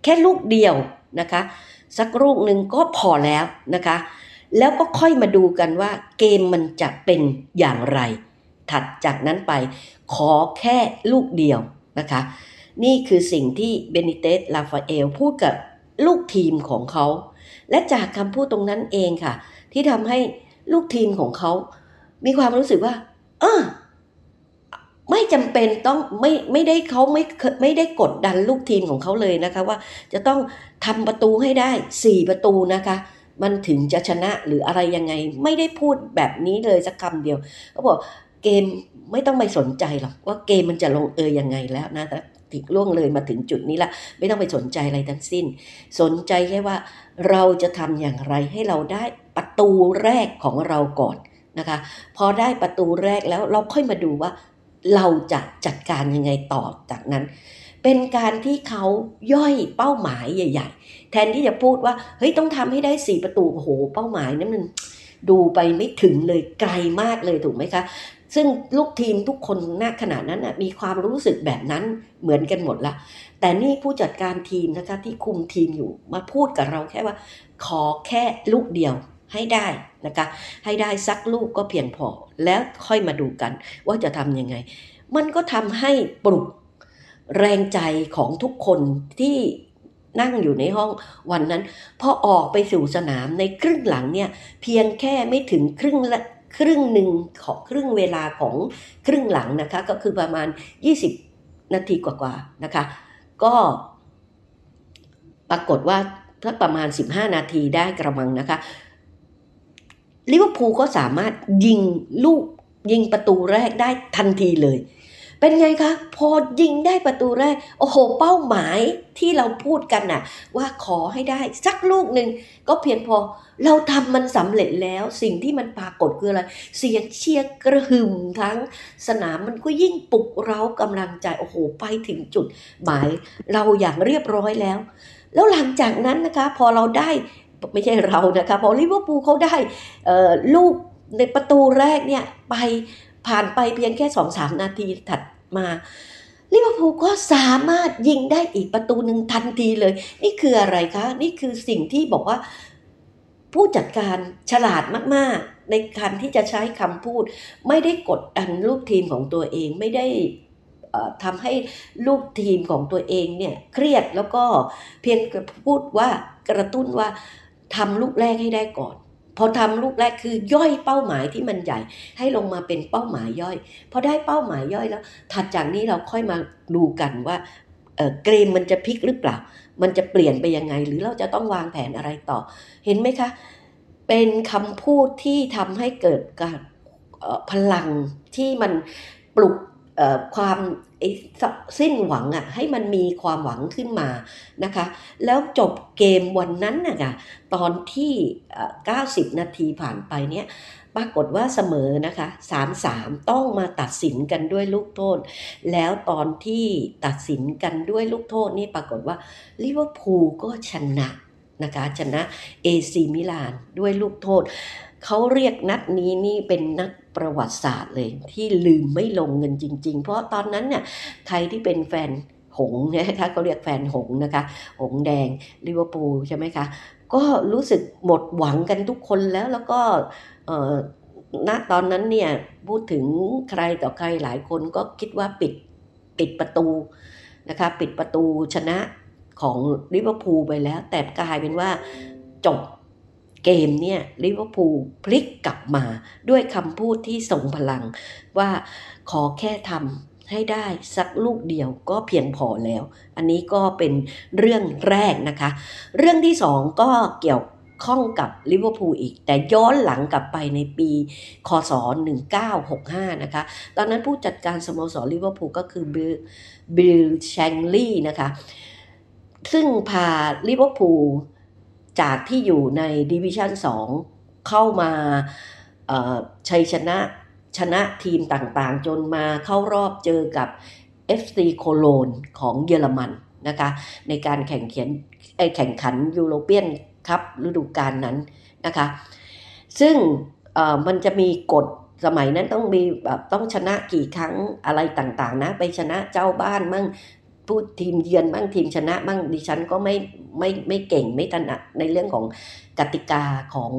แค่ลูกเดียวนะคะ สักลูกหนึ่งก็พอแล้วนะคะ แล้วก็ค่อยมาดูกันว่าเกมมันจะเป็นอย่างไร ถัดจากนั้นไปขอแค่ลูกเดียวนะคะ นี่คือสิ่งที่เบนิเตสลาฟาเอลพูดกับลูกทีมของเขา และจากคำพูดตรงนั้นเองค่ะ ที่ทำให้ลูกทีมของเขา มีความรู้สึกว่า เออไม่จำเป็นต้องไม่ไม่ได้เขาไม่ไม่ได้กดดันลูกทีมของเขาเลยนะคะว่าจะต้องทำประตูให้ได้สี่ประตูนะคะ มันถึงจะชนะหรืออะไรยังไง ไม่ได้พูดแบบนี้เลยสักคำเดียวเขาบอกเกมไม่ต้องไปสนใจหรอกว่าเกมมันจะลงเอยยังไงแล้วนะ ติล่วงเลยมาถึงจุดนี้ละ ไม่ต้องไปสนใจอะไรทั้งสิ้น สนใจแค่ว่าเราจะทำอย่างไรให้เราได้ประตูแรกของเราก่อนนะคะ พอได้ประตูแรกแล้วเราค่อยมาดูว่า เราจะจัดการยังไงต่อจากนั้น เป็นการที่เขาย่อยเป้าหมายใหญ่ ๆ แทนที่จะพูดว่าเฮ้ยต้องทำให้ได้สี่ประตูโอ้โหเป้าหมายนั้นมันดูไปไม่ถึงเลยไกลมากเลยถูกไหมคะ ซึ่งลูกทีมทุกคนณขณะนั้นมีความรู้สึกแบบนั้นเหมือนกันหมดละแต่นี่ผู้จัดการทีมนะคะที่คุมทีมอยู่มาพูดกับเราแค่ว่า ขอแค่ลูกเดียวให้ได้นะคะให้ได้สักลูกก็เพียงพอแล้วค่อยมาดูกันว่าจะทำยังไง มันก็ทำให้ปลุกแรงใจของทุกคนที่นั่งอยู่ในห้องวันนั้น พอออกไปสู่สนามในครึ่งหลังเนี่ยเพียงแค่ไม่ถึงครึ่งละ ครึ่งหนึ่งของครึ่งเวลาของครึ่งหลังนะคะก็คือประมาณ 20 นาทีกว่าๆนะคะ ก็ปรากฏว่าถ้าประมาณ 15 นาทีได้กระมังนะคะลิเวอร์พูลก็สามารถยิงลูกยิงประตูแรกได้ทันทีเลย เป็นไงคะ พอยิงได้ประตูแรก โอ้โห เป้าหมายที่เราพูดกันน่ะ ว่าขอให้ได้สักลูกหนึ่งก็เพียงพอเราทำมันสำเร็จแล้ว สิ่งที่มันปรากฏคืออะไร เสียงเชียร์กระหึ่มทั้ง สนามมันก็ยิ่งปลุกเร้ากำลังใจ โอ้โห ไปถึงจุดหมาย เราอย่างเรียบร้อยแล้ว แล้วหลังจากนั้นนะคะ พอเราได้ไม่ใช่เรานะคะ พอลิเวอร์พูลเขาได้ลูกในประตูแรกเนี่ยไป ผ่านไปเพียงแค่สองสามนาทีถัดมาลิเวอร์พูลก็สามารถยิงได้อีกประตูหนึ่งทันทีเลย นี่คืออะไรคะ นี่คือสิ่งที่บอกว่า ผู้จัดการฉลาดมากๆ ในการที่จะใช้คำพูด ไม่ได้กดดันลูกทีมของตัวเองไม่ได้ทำให้ลูกทีมของตัวเองเนี่ยเครียดแล้วก็เพียงพูดว่ากระตุ้นว่าทำลูกแรกให้ได้ก่อน พอทำลูกแรกคือย่อยเป้าหมายที่มันใหญ่ ให้ลงมาเป็นเป้าหมายย่อยพอได้เป้าหมายย่อยแล้ว ถัดจากนี้เราค่อยมาดูกันว่าเเกมมันจะพลิกหรือเปล่า มันจะเปลี่ยนไปยังไง หรือเราจะต้องวางแผนอะไรต่อ เห็นไหมคะ เป็นคำพูดที่ทำให้เกิดการพลังที่มันปลุก ความสิ้นหวังอะให้มันมีความหวังขึ้นมานะคะ แล้วจบเกมวันนั้นนะคะตอนที่ 90 นาทีผ่านไปเนี่ยปรากฏว่าเสมอนะคะ3-3ต้องมาตัดสินกันด้วยลูกโทษ แล้วตอนที่ตัดสินกันด้วยลูกโทษนี่ปรากฏว่าลิเวอร์พูลก็ชนะนะคะชนะเอซีมิลานด้วยลูกโทษ เขาเรียกนัดนี้นี่เป็นนัดประวัติศาสตร์เลย ที่ลืมไม่ลงเงินจริง ๆ เพราะตอนนั้นเนี่ยใครที่เป็นแฟนหงส์นะคะเขาเรียกแฟนหงส์นะคะ หงส์แดงลิเวอร์พูลใช่ไหมคะก็รู้สึกหมดหวังกันทุกคนแล้วแล้วก็เอ่อณตอนนั้นเนี่ยพูดถึงใครต่อใครหลายคนก็คิดว่าปิดปิดประตูนะคะปิดประตูชนะของลิเวอร์พูลไปแล้ว แต่กลายเป็นว่าจบ เกมเนี่ยลิเวอร์พูลพลิกกลับมาด้วยคำพูดที่ทรงพลัง ว่าขอแค่ทำให้ได้สักลูกเดียวก็เพียงพอแล้ว อันนี้ก็เป็นเรื่องแรกนะคะ เรื่องที่สองก็เกี่ยวข้องกับลิเวอร์พูลอีก แต่ย้อนหลังกลับไปในปีคศ 1965 นะคะ ตอนนั้นผู้จัดการสโมสรลิเวอร์พูลก็คือบิลบิลแชงคลีย์นะคะ ซึ่งพาลิเวอร์พูล จากที่อยู่ในดิวิชั่น2 เข้ามาชัยชนะชนะทีมต่างๆ จนมาเข้ารอบเจอกับ FC โคโลนของเยอรมันนะคะในการแข่งเขันแข่งขันยูโรเปียนคัพฤดูกาลนั้นนะคะซึ่งมันจะมีกฎสมัยนั้นต้องมีแบบต้องชนะกี่ครั้งอะไรต่างๆนะ ไปชนะเจ้าบ้านมั่งพูดทีมเยือนบ้างทีมชนะบ้างดิฉันก็ไม่ ไม่ไม่เก่งไม่ถนัดในเรื่องของกติกาของ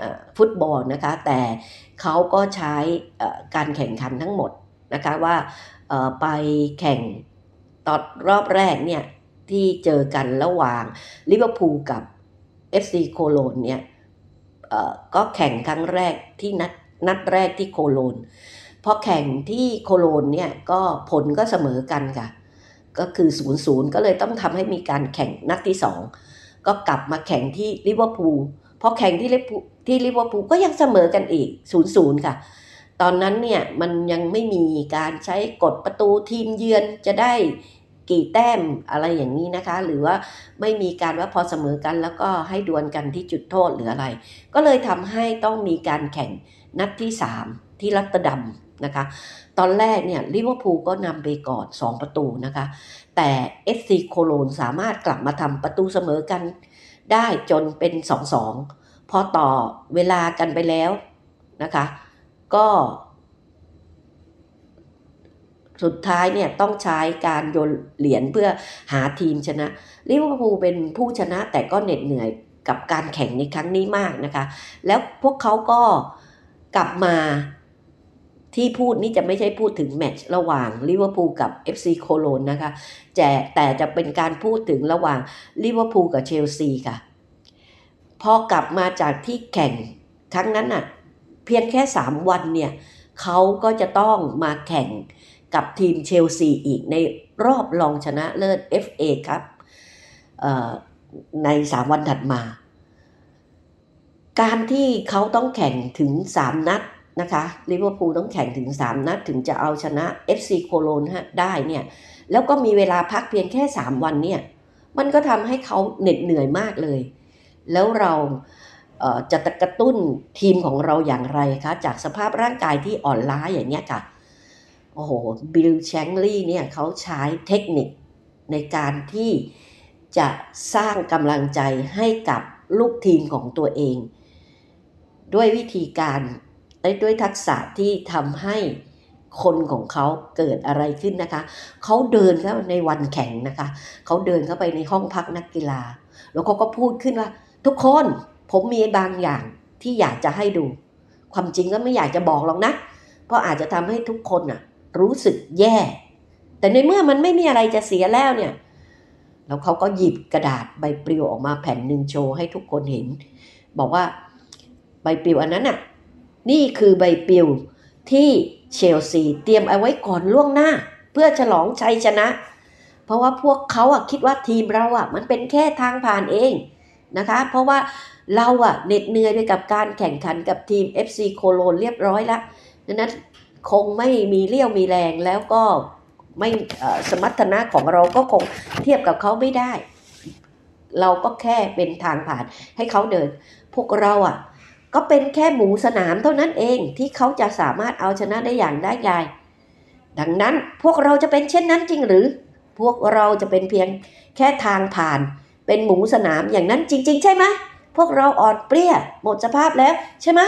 อฟุตบอลนะคะ แต่เขาก็ใช้การแข่งขันทั้งหมดนะคะว่าไปแข่งตอนรอบแรกเนี่ยที่เจอกันระหว่างลิเวอร์พูลกับ FC โคโลนเนี่ยก็แข่งครั้งแรกที่นัดนัดแรกที่โคโลนพอแข่งที่โคโลนเนี่ยก็ผลก็เสมอกันค่ะ ก็คือ 0 0 ก็เลยต้องทำให้มีการแข่งนัดที่ 2 ก็กลับมาแข่งที่ลิเวอร์พูลพอแข่งที่ลิเวอร์พูลที่ลิเวอร์พูลก็ยังเสมอกันอีก 0 0 ค่ะ ตอนนั้นเนี่ยมันยังไม่มีการใช้กฎประตูทีมเยือนจะได้กี่แต้มอะไรอย่างนี้นะคะ หรือว่าไม่มีการว่าพอเสมอกันแล้วก็ให้ดวลกันที่จุดโทษหรืออะไร ก็เลยทำให้ต้องมีการแข่งนัดที่ 3 ที่รอตเตอร์ดัม นะคะ ตอนแรกเนี่ยลิเวอร์พูลก็นำไปก่อน 2 ประตูนะคะ แต่ FC โคโลนสามารถกลับมาทำประตูเสมอกันได้จนเป็น 2-2 พอต่อเวลากันไปแล้วนะคะ ก็ สุดท้ายเนี่ยต้องใช้การโยนเหรียญเพื่อหาทีมชนะลิเวอร์พูลเป็นผู้ชนะแต่ก็เหน็ดเหนื่อยกับการแข่งในครั้งนี้มากนะคะ แล้วพวกเขาก็กลับมา ที่พูดนี่จะไม่ใช่พูดถึงแมตช์ระหว่างลิเวอร์พูลกับ FC โคโลนนะคะแต่แต่จะเป็นการพูดถึงระหว่างลิเวอร์พูลกับเชลซีค่ะ พอกลับมาจากที่แข่งครั้งนั้นน่ะเพียงแค่ 3 วันเนี่ยเขาก็จะต้องมาแข่งกับทีมเชลซีอีกในรอบรองชนะเลิศ FA ครับใน 3 วันถัดมา การที่เขาต้องแข่งถึง 3 นัด นะคะลิเวอร์พูลต้องแข่งถึง 3 นัด ถึงจะเอาชนะ FC โคโลนได้เนี่ย แล้วก็มีเวลาพักเพียงแค่ 3 วันเนี่ย มันก็ทำให้เขาเหน็ดเหนื่อยมากเลย แล้วเราจะกระตุ้นทีมของเราอย่างไรคะ จากสภาพร่างกายที่อ่อนล้าอย่างเนี้ยค่ะ โอ้โห บิลแชงลีย์เนี่ยเขาใช้เทคนิคในการที่จะสร้างกำลังใจให้กับลูกทีมของตัวเอง ด้วยวิธีการ ด้วยทักษะที่ทำให้คนของเขาเกิดอะไรขึ้นนะคะ เขาเดินเข้าในวันแข่งนะคะ เขาเดินเข้าไปในห้องพักนักกีฬา แล้วเขาก็พูดขึ้นว่า ทุกคนผมมีบางอย่างที่อยากจะให้ดู ความจริงก็ไม่อยากจะบอกหรอกนะ เพราะอาจจะทำให้ทุกคนน่ะรู้สึกแย่ แต่ในเมื่อมันไม่มีอะไรจะเสียแล้วเนี่ย แล้วเขาก็หยิบกระดาษใบปลิวออกมาแผ่นหนึ่งโชว์ให้ทุกคนเห็น บอกว่าใบปลิวอันนั้นน่ะ นี่คือใบปลิวที่เชลซีเตรียมเอาไว้ก่อนล่วงหน้า เพื่อฉลองชัยชนะ เพราะว่าพวกเขาอะคิดว่าทีมเราอะมันเป็นแค่ทางผ่านเองนะคะ เพราะว่าเราอะเหน็ดเหนื่อยไปกับการแข่งขันกับทีม FC โคโลนเรียบร้อยแล้วดังนั้นคงไม่มีเลี้ยวมีแรงแล้วก็ไม่สมรรถนะของเราก็คงเทียบกับเขาไม่ได้ เราก็แค่เป็นทางผ่านให้เขาเดิน พวกเราอะ ก็เป็นแค่หมูสนามเท่านั้นเองที่เขาจะสามารถเอาชนะได้อย่างได้ใหญ่ดังนั้นพวกเราจะเป็นเช่นนั้นจริงหรือ พวกเราจะเป็นเพียงแค่ทางผ่าน เป็นหมูสนามอย่างนั้นจริง ๆ ใช่ไหมพวกเราอ่อนเปรี้ย หมดสภาพแล้วใช่ไหม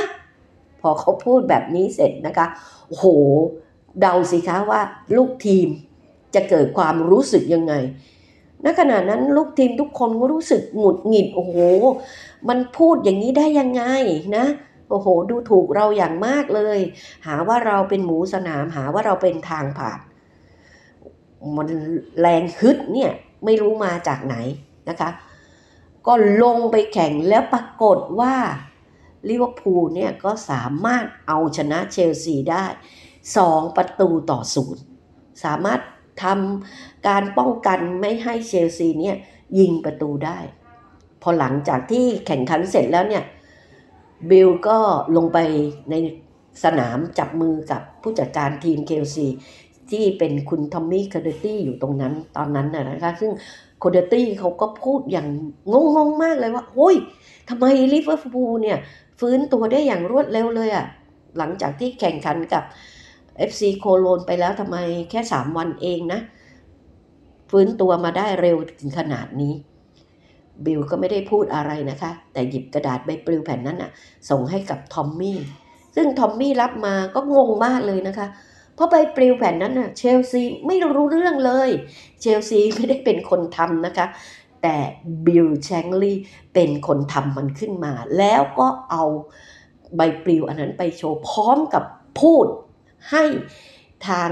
พอเขาพูดแบบนี้เสร็จนะคะโอ้โห เดาสิคะว่าลูกทีมจะเกิดความรู้สึกยังไงณขณะนั้นลูกทีมทุกคนก็รู้สึกหงุดหงิดโอ้โห มันพูดอย่างนี้ได้ยังไงนะโอ้โห ดูถูกเราอย่างมากเลย หาว่าเราเป็นหมูสนามหาว่าเราเป็นทางผ่านมันแรงฮึดเนี่ยไม่รู้มาจากไหนนะคะ ก็ลงไปแข่งแล้วปรากฏว่าลิเวอร์พูลเนี่ยก็สามารถเอาชนะเชลซีได้ 2 ประตูต่อศูนย์สามารถทำการป้องกันไม่ให้เชลซีเนี่ยยิงประตูได้ อหลังจากที่แข่งขันเสร็จแล้วเนี่ยบิลก็ลงไปในสนามจับมือกับผู้จัดการทีมเคลซีที่เป็นคุณทอมมี่คาเดตี้อยู่ตรงนั้นตอนนั้นนะคะ ซึ่งโคเดตี้เขาก็พูดอย่างงงๆมากเลยว่าโอ้ยทำไมลิเวอร์พูลเนี่ย ฟื้นตัวได้อย่างรวดเร็วเลยอะ่ะหลังจากที่แข่งขันกับ FC โคโลนไปแล้วทำไมแค่ 3 วันเองนะ ฟื้นตัวมาได้เร็วถึงขนาดนี้ บิลก็ไม่ได้พูดอะไรนะคะ แต่หยิบกระดาษใบปลิวแผ่นนั้นอะส่งให้กับทอมมี่ซึ่งทอมมี่รับมาก็งงมากเลยนะคะ เพราะใบปลิวแผ่นนั้นน่ะเชลซีไม่รู้เรื่องเลย เชลซีไม่ได้เป็นคนทำนะคะ แต่บิลแชงลีเป็นคนทำมันขึ้นมา แล้วก็เอาใบปลิวอันนั้นไปโชว์พร้อมกับพูดให้ทาง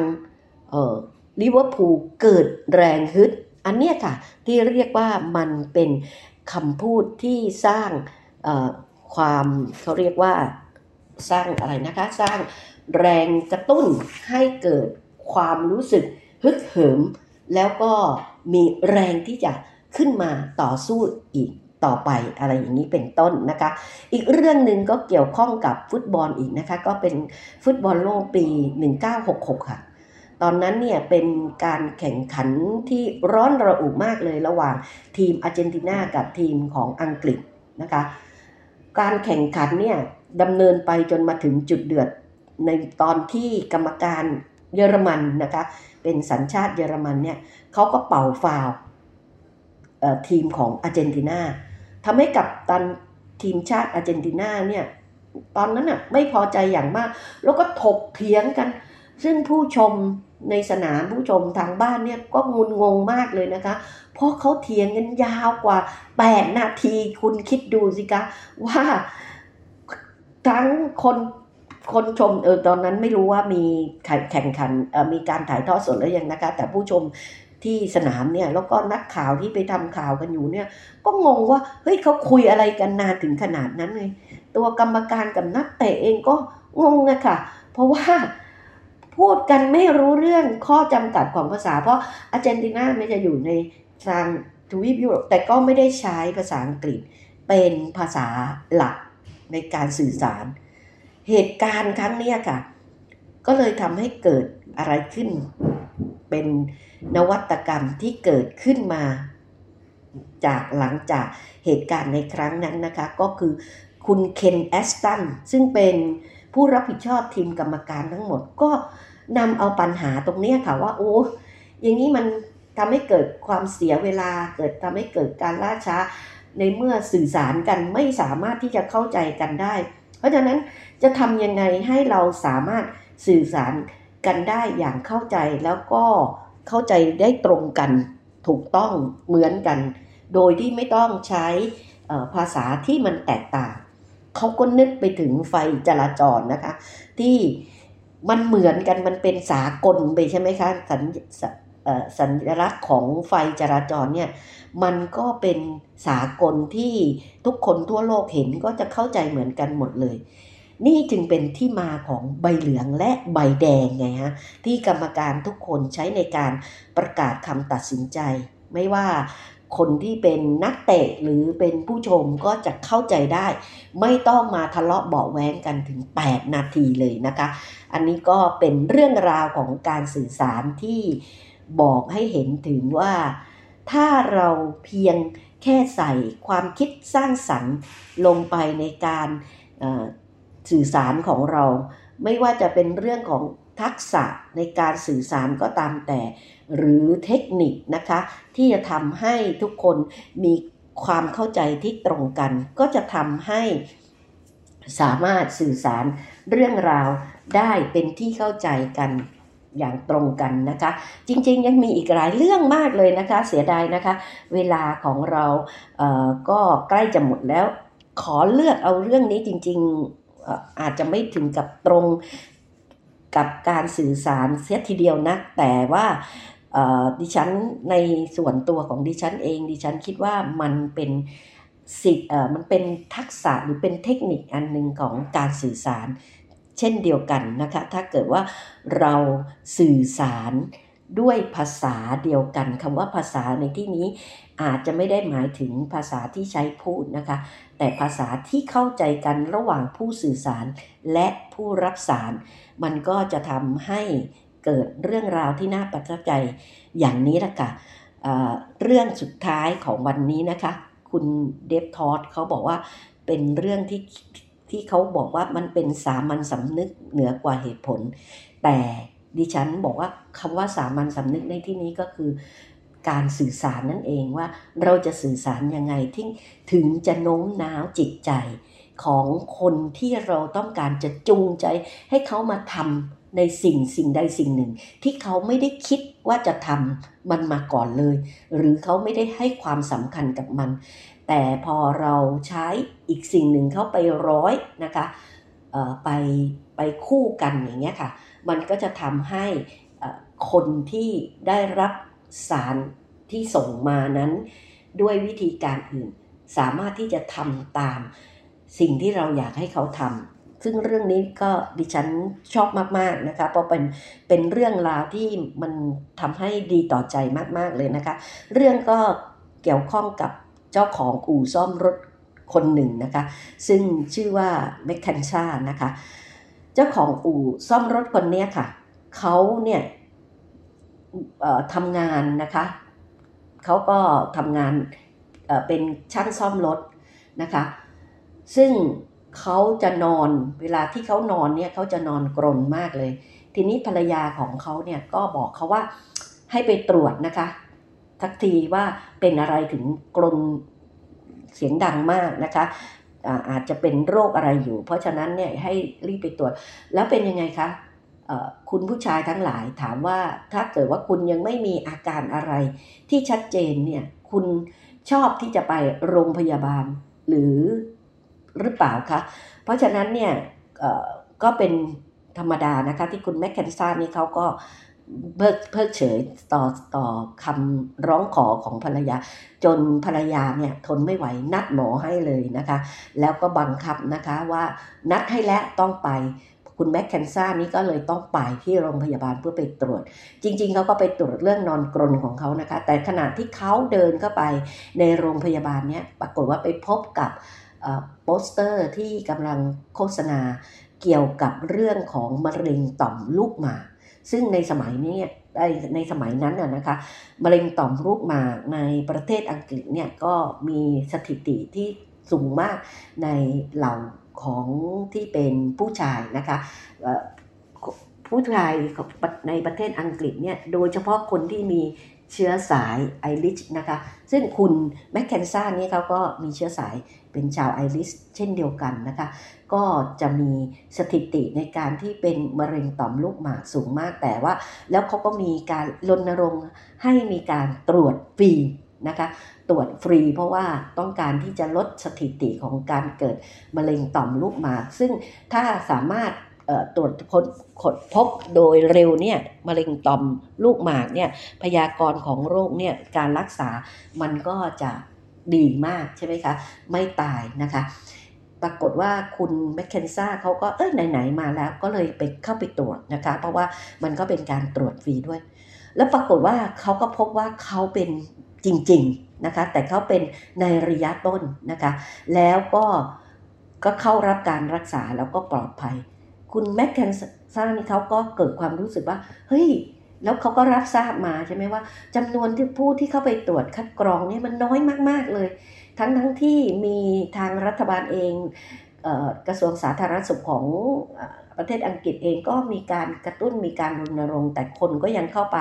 ลิเวอร์พูลเกิดแรงฮึด อันเนี้ยค่ะที่เรียกว่ามันเป็นคำพูดที่สร้างความเขาเรียกว่าสร้างอะไรนะคะ สร้างแรงกระตุ้นให้เกิดความรู้สึกฮึกเหิม แล้วก็มีแรงที่จะขึ้นมาต่อสู้อีกต่อไปอะไรอย่างนี้เป็นต้นนะคะ อีกเรื่องหนึ่งก็เกี่ยวข้องกับฟุตบอลอีกนะคะ ก็เป็นฟุตบอลโลกปี 1966 ค่ะ ตอนนั้นเนี่ยเป็นการแข่งขันที่ร้อนระอุมากเลยระหว่างทีมอาร์เจนตินากับทีมของอังกฤษนะคะ การแข่งขันเนี่ยดำเนินไปจนมาถึงจุดเดือดในตอนที่กรรมการเยอรมันนะคะ เป็นสัญชาติเยอรมันเนี่ยเขาก็เป่าฟาวทีมของอาร์เจนตินาทำให้กับตันทีมชาติอาร์เจนตินาเนี่ยตอนนั้นอะไม่พอใจอย่างมาก แล้วก็ถกเถียงกัน ซึ่งผู้ชมในสนามผู้ชมทางบ้านเนี่ยก็งุนงงมากเลยนะคะ เพราะเขาเถียงกันยาวกว่า 8 นาทีคุณคิดดูสิคะ ว่าทั้งคนคนชมเออตอนนั้นไม่รู้ว่ามีแข่งขันมีการถ่ายทอดสดหรือยังนะคะ แต่ผู้ชมที่สนามเนี่ยแล้วก็นักข่าวที่ไปทำข่าวกันอยู่เนี่ย ก็งงว่าเฮ้ยเขาคุยอะไรกันนานถึงขนาดนั้นเลยตัวกรรมการกับนักเตะเองก็งงอะค่ะเพราะว่า พูดกันไม่รู้เรื่องข้อจำกัดของภาษา เพราะอาร์เจนตินาไม่จะอยู่ในทางทวีปยุโรปแต่ก็ไม่ได้ใช้ภาษาอังกฤษเป็นภาษาหลักในการสื่อสาร เหตุการณ์ครั้งนี้ค่ะ ก็เลยทำให้เกิดอะไรขึ้น เป็นนวัตกรรมที่เกิดขึ้นมาจากหลังจากเหตุการณ์ในครั้งนั้นนะคะ ก็คือคุณเคนแอสตันซึ่งเป็น ผู้รับผิดชอบทีมกรรมการทั้งหมดก็นำเอาปัญหาตรงนี้ค่ะว่าโอ้อย่างนี้มันทำให้เกิดความเสียเวลา เกิดทำให้เกิดการล่าช้า ในเมื่อสื่อสารกันไม่สามารถที่จะเข้าใจกันได้ เพราะฉะนั้นจะทำยังไงให้เราสามารถสื่อสารกันได้อย่างเข้าใจแล้วก็เข้าใจได้ตรงกันถูกต้องเหมือนกัน โดยที่ไม่ต้องใช้ภาษาที่มันแตกต่าง เขาก็นึกไปถึงไฟจราจรนะคะ ที่มันเหมือนกันมันเป็นสากลไปใช่ไหมคะสัญสัญลักษณ์ของไฟจราจรเนี่ยมันก็เป็นสากลที่ทุกคนทั่วโลกเห็นก็จะเข้าใจเหมือนกันหมดเลย นี่จึงเป็นที่มาของใบเหลืองและใบแดงไงฮะที่กรรมการทุกคนใช้ในการประกาศคำตัดสินใจ ไม่ว่า คนที่เป็นนักเตะหรือเป็นผู้ชมก็จะเข้าใจได้ ไม่ต้องมาทะเลาะเบาแว้งกันถึง 8 นาทีเลยนะคะ อันนี้ก็เป็นเรื่องราวของการสื่อสารที่บอกให้เห็นถึงว่า ถ้าเราเพียงแค่ใส่ความคิดสร้างสรรค์ลงไปในการสื่อสารของเรา ไม่ว่าจะเป็นเรื่องของทักษะในการสื่อสารก็ตามแต่ หรือเทคนิคนะคะ ที่จะทำให้ทุกคนมีความเข้าใจที่ตรงกัน ก็จะทำให้สามารถสื่อสารเรื่องราวได้เป็นที่เข้าใจกันอย่างตรงกันนะคะ จริงๆ ยังมีอีกหลายเรื่องมากเลยนะคะ เสียดายนะคะ เวลาของเราเก็ใกล้จะหมดแล้ว ขอเลือกเอาเรื่องนี้จริงๆอาจจะไม่ถึงกับตรงกับการสื่อสารเสียทีเดียวนะ แต่ว่า ดิฉันในส่วนตัวของดิฉันเอง ดิฉันคิดว่ามันเป็นสิทธิ์มันเป็นทักษะหรือเป็นเทคนิคอันหนึ่งของการสื่อสาร เช่นเดียวกันนะคะ ถ้าเกิดว่าเราสื่อสารด้วยภาษาเดียวกันคำว่าภาษาในที่นี้อาจจะไม่ได้หมายถึงภาษาที่ใช้พูดนะคะ แต่ภาษาที่เข้าใจกันระหว่างผู้สื่อสารและผู้รับสาร มันก็จะทำให้ เกิดเรื่องราวที่น่าประทับใจอย่างนี้ละค่ะเรื่องสุดท้ายของวันนี้นะคะ คุณเดฟทอดเขาบอกว่าเป็นเรื่องที่ที่เขาบอกว่ามันเป็นสามัญสำนึกเหนือกว่าเหตุผล แต่ดิฉันบอกว่าคำว่าสามัญสำนึกในที่นี้ก็คือ การสื่อสารนั่นเองว่าเราจะสื่อสารยังไงที่ถึงจะโน้มน้าวจิตใจของคนที่เราต้องการจะจูงใจให้เขามาทำ ในสิ่งสิ่งใดสิ่งหนึ่ง ที่เขาไม่ได้คิดว่าจะทำมันมาก่อนเลย หรือเขาไม่ได้ให้ความสำคัญกับมัน แต่พอเราใช้อีกสิ่งหนึ่งเข้าไปร้อยนะคะไปไปคู่กันอย่างเงี้ยค่ะ มันก็จะทำให้คนที่ได้รับสารที่ส่งมานั้น ด้วยวิธีการอื่น สามารถที่จะทำตามสิ่งที่เราอยากให้เขาทำ ซึ่งเรื่องนี้ก็ดิฉันชอบมากๆนะคะเพราะเป็นเป็นเรื่องราวที่มันทำให้ดีต่อใจมากๆเลยนะคะ เรื่องก็เกี่ยวข้องกับเจ้าของอู่ซ่อมรถคนหนึ่งนะคะ ซึ่งชื่อว่าแมคคันชานะคะ เจ้าของอู่ซ่อมรถคนนี้ค่ะเขาเนี่ยทำงานนะคะเขาก็ทำงานเป็นช่างซ่อมรถนะคะ ซึ่ง เขาจะนอนเวลาที่เขานอนเนี่ยเขาจะนอนกรนมากเลย ทีนี้ภรรยาของเขาเนี่ยก็บอกเขาว่าให้ไปตรวจนะคะทักทีว่าเป็นอะไรถึงกรนเสียงดังมากนะคะอาจจะเป็นโรคอะไรอยู่ เพราะฉะนั้นเนี่ยให้รีบไปตรวจ แล้วเป็นยังไงคะคุณผู้ชายทั้งหลายถามว่าถ้าเกิดว่าคุณยังไม่มีอาการอะไรที่ชัดเจนเนี่ยคุณชอบที่จะไปโรงพยาบาล หรือ หรือเปล่าคะเพราะฉะนั้นเนี่ยก็เป็นธรรมดานะคะที่คุณแมคเคนซ่านี่เขาก็เพิกเพิกเฉยต่อต่อคำร้องขอของภรรยา จนภรรยาเนี่ยทนไม่ไหวนัดหมอให้เลยนะคะ แล้วก็บังคับนะคะว่านัดให้แล้วต้องไปคุณแม็กแคนซ่านี่ก็เลยต้องไปที่โรงพยาบาลเพื่อไปตรวจ จริงๆเขาก็ไปตรวจเรื่องนอนกรนของเขานะคะ แต่ขณะที่เขาเดินเข้าไปในโรงพยาบาลเนี่ยปรากฏว่าไปพบกับ โปสเตอร์ที่กำลังโฆษณาเกี่ยวกับเรื่องของมะเร็งต่อมลูกหมากซึ่งในสมัยนี้ในสมัยนั้นนะคะมะเร็งต่อมลูกหมากในประเทศอังกฤษเนี่ยก็มีสถิติที่สูงมากในเหล่าของที่เป็นผู้ชายนะคะผู้ชายในประเทศอังกฤษเนี่ยโดยเฉพาะคนที่มี เชื้อสายไอริชนะคะ ซึ่งคุณแมคเคนซ่านี่เขาก็มีเชื้อสายเป็นชาวไอริชเช่นเดียวกันนะคะ ก็จะมีสถิติในการที่เป็นมะเร็งต่อมลูกหมากสูงมากแต่ว่า แล้วเขาก็มีการรณรงค์ให้มีการตรวจฟรีนะคะตรวจฟรีเพราะว่าต้องการที่จะลดสถิติของการเกิดมะเร็งต่อมลูกหมาก ซึ่งถ้าสามารถ ตรวจพบพบโดยเร็วเนี่ยมะเร็งต่อมลูกหมากเนี่ยพยากรณ์ของโรคเนี่ยการรักษามันก็จะดีมากใช่ไหมคะ ไม่ตายนะคะ ปรากฏว่าคุณแมคเคนซ่าเขาก็เออไหน ๆ มาแล้วก็เลยไปเข้าไปตรวจนะคะ เพราะว่ามันก็เป็นการตรวจฟรีด้วย แล้วปรากฏว่าเขาก็พบว่าเขาเป็นจริง ๆ นะคะ แต่เขาเป็นในระยะต้นนะคะ แล้วก็ก็เข้ารับการรักษาแล้วก็ปลอดภัย คุณแมคเคนซ่านี่เขาก็เกิดความรู้สึกว่า เฮ้ย แล้วเขาก็รับทราบมาใช่ไหมว่าจำนวนที่ผู้ที่เข้าไปตรวจคัดกรองนี่มันน้อยมาก ๆ เลย ทั้งทั้งที่มีทางรัฐบาลเองกระทรวงสาธารณสุขของประเทศอังกฤษเองก็มีการกระตุ้นมีการรณรงค์ แต่คนก็ยังเข้าไป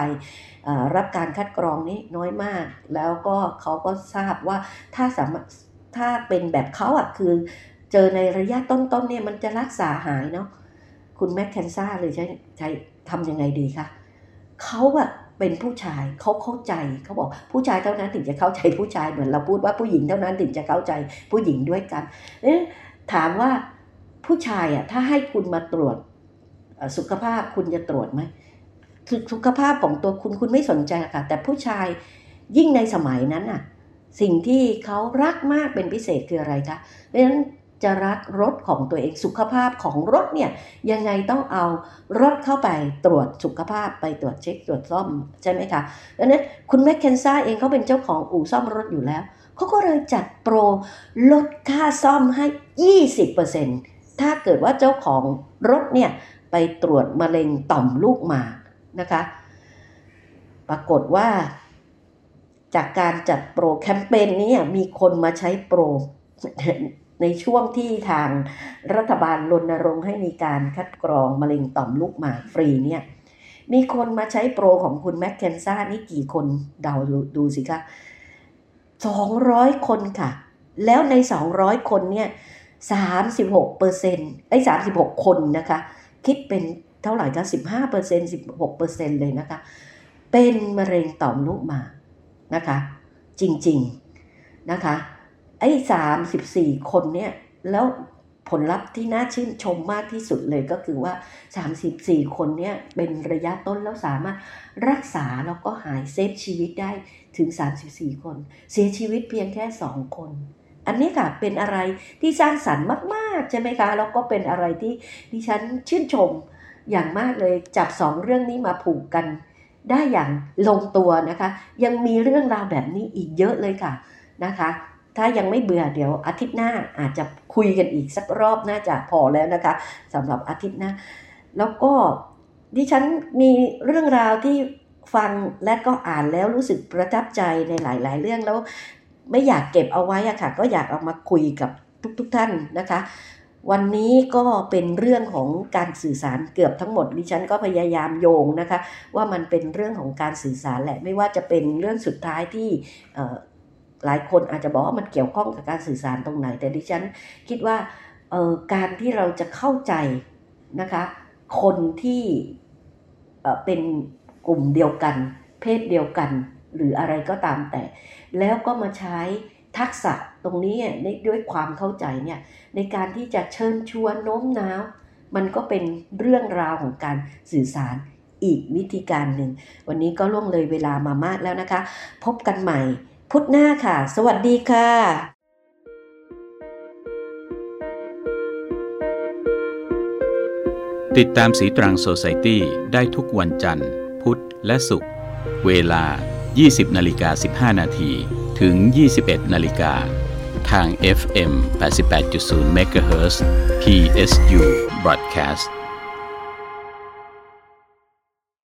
รับการคัดกรองนี้น้อยมาก แล้วก็เขาก็ทราบว่าถ้าสามารถถ้าเป็นแบบเขาอะคือ เจอในระยะต้นๆเนี่ยมันจะรักษาหายเนาะ คุณแมคเคนซ่าเลยใช้ใช้ทำยังไงดีคะเขาอะเป็นผู้ชายเขาเข้าใจเขาบอกผู้ชายเท่านั้นถึงจะเข้าใจผู้ชายเหมือนเราพูดว่าผู้หญิงเท่านั้นถึงจะเข้าใจผู้หญิงด้วยกันเอ๊ะถามว่าผู้ชายอะถ้าให้คุณมาตรวจสุขภาพคุณจะตรวจไหมสุขภาพของตัวคุณคุณไม่สนใจค่ะ แต่ผู้ชายยิ่งในสมัยนั้นอะสิ่งที่เขารักมากเป็นพิเศษคืออะไรคะเพราะฉะนั้น จะรักรถของตัวเองสุขภาพของรถเนี่ยยังไงต้องเอารถเข้าไปตรวจสุขภาพไปตรวจเช็คตรวจซ่อมใช่ไหมคะดังนั้นคุณแมคเคนซ่าเองเขาเป็นเจ้าของอู่ซ่อมรถอยู่แล้วเขาก็เลยจัดโปรลดค่าซ่อมให้ 20%ถ้าเกิดว่าเจ้าของรถเนี่ยไปตรวจมะเร็งต่อมลูกหมากนะคะ ปรากฏว่า จากการจัดโปรแคมเปญนี้มีคนมาใช้โปร ในช่วงที่ทางรัฐบาลรณรงค์ให้มีการคัดกรองมะเร็งต่อมลูกหมากฟรีเนี่ยมีคนมาใช้โปรของคุณแมคเคนซ่านี่กี่คนเดาดูสิคะ200คนค่ะ แล้วใน200คนเนี่ย36เปอร์เซ็นต์ไอ้36คนนะคะ คิดเป็นเท่าไหร่คะ15เปอร์เซ็นต์16เปอร์เซ็นต์เลยนะคะ เป็นมะเร็งต่อมลูกหมากนะคะ จริง ๆนะคะ ไอ้สามสิบสี่คนเนี่ยแล้วผลลัพธ์ที่น่าชื่นชมมากที่สุดเลยก็คือว่า 34 คนเนี่ยเป็นระยะต้นแล้วสามารถรักษาแล้วก็หายเซฟชีวิตได้ถึง 34 คน เสียชีวิตเพียงแค่ 2 คน อันนี้ค่ะเป็นอะไรที่สร้างสรรค์มากๆใช่ไหมคะแล้วก็เป็นอะไรที่ดิฉันชื่นชมอย่างมากเลยจับสองเรื่องนี้มาผูกกันได้อย่างลงตัวนะคะ ยังมีเรื่องราวแบบนี้อีกเยอะเลยค่ะนะคะ ถ้ายังไม่เบื่อเดี๋ยวอาทิตย์หน้าอาจจะคุยกันอีกสักรอบน่าจะพอแล้วนะคะสำหรับอาทิตย์หน้า แล้วก็ดิฉันมีเรื่องราวที่ฟังและก็อ่านแล้วรู้สึกประทับใจในหลาย ๆ เรื่องแล้วไม่อยากเก็บเอาไว้อะค่ะ ก็อยากเอามาคุยกับทุก ๆท่านนะคะ วันนี้ก็เป็นเรื่องของการสื่อสารเกือบทั้งหมดดิฉันก็พยายามโยงนะคะ ว่ามันเป็นเรื่องของการสื่อสารแหละไม่ว่าจะเป็นเรื่องสุดท้ายที่ หลายคนอาจจะบอกว่ามันเกี่ยวข้องกับการสื่อสารตรงไหน แต่ดิฉันคิดว่าการที่เราจะเข้าใจนะคะคนที่เป็นกลุ่มเดียวกัน เพศเดียวกัน หรืออะไรก็ตามแต่ แล้วก็มาใช้ทักษะตรงนี้ด้วยความเข้าใจเนี่ยในการที่จะเชิญชวนโน้มน้าว มันก็เป็นเรื่องราวของการสื่อสารอีกวิธีการหนึ่ง วันนี้ก็ล่วงเลยเวลามามากแล้วนะคะ พบกันใหม่ พุธหน้าค่ะ สวัสดีค่ะติดตามสีตรังโซไซตี้ได้ทุกวันจันทร์ พุธและศุกร์เวลา 20นาฬิกา15 นาทีถึง 21นาฬิกาทาง FM 88.0 MHz PSU Broadcast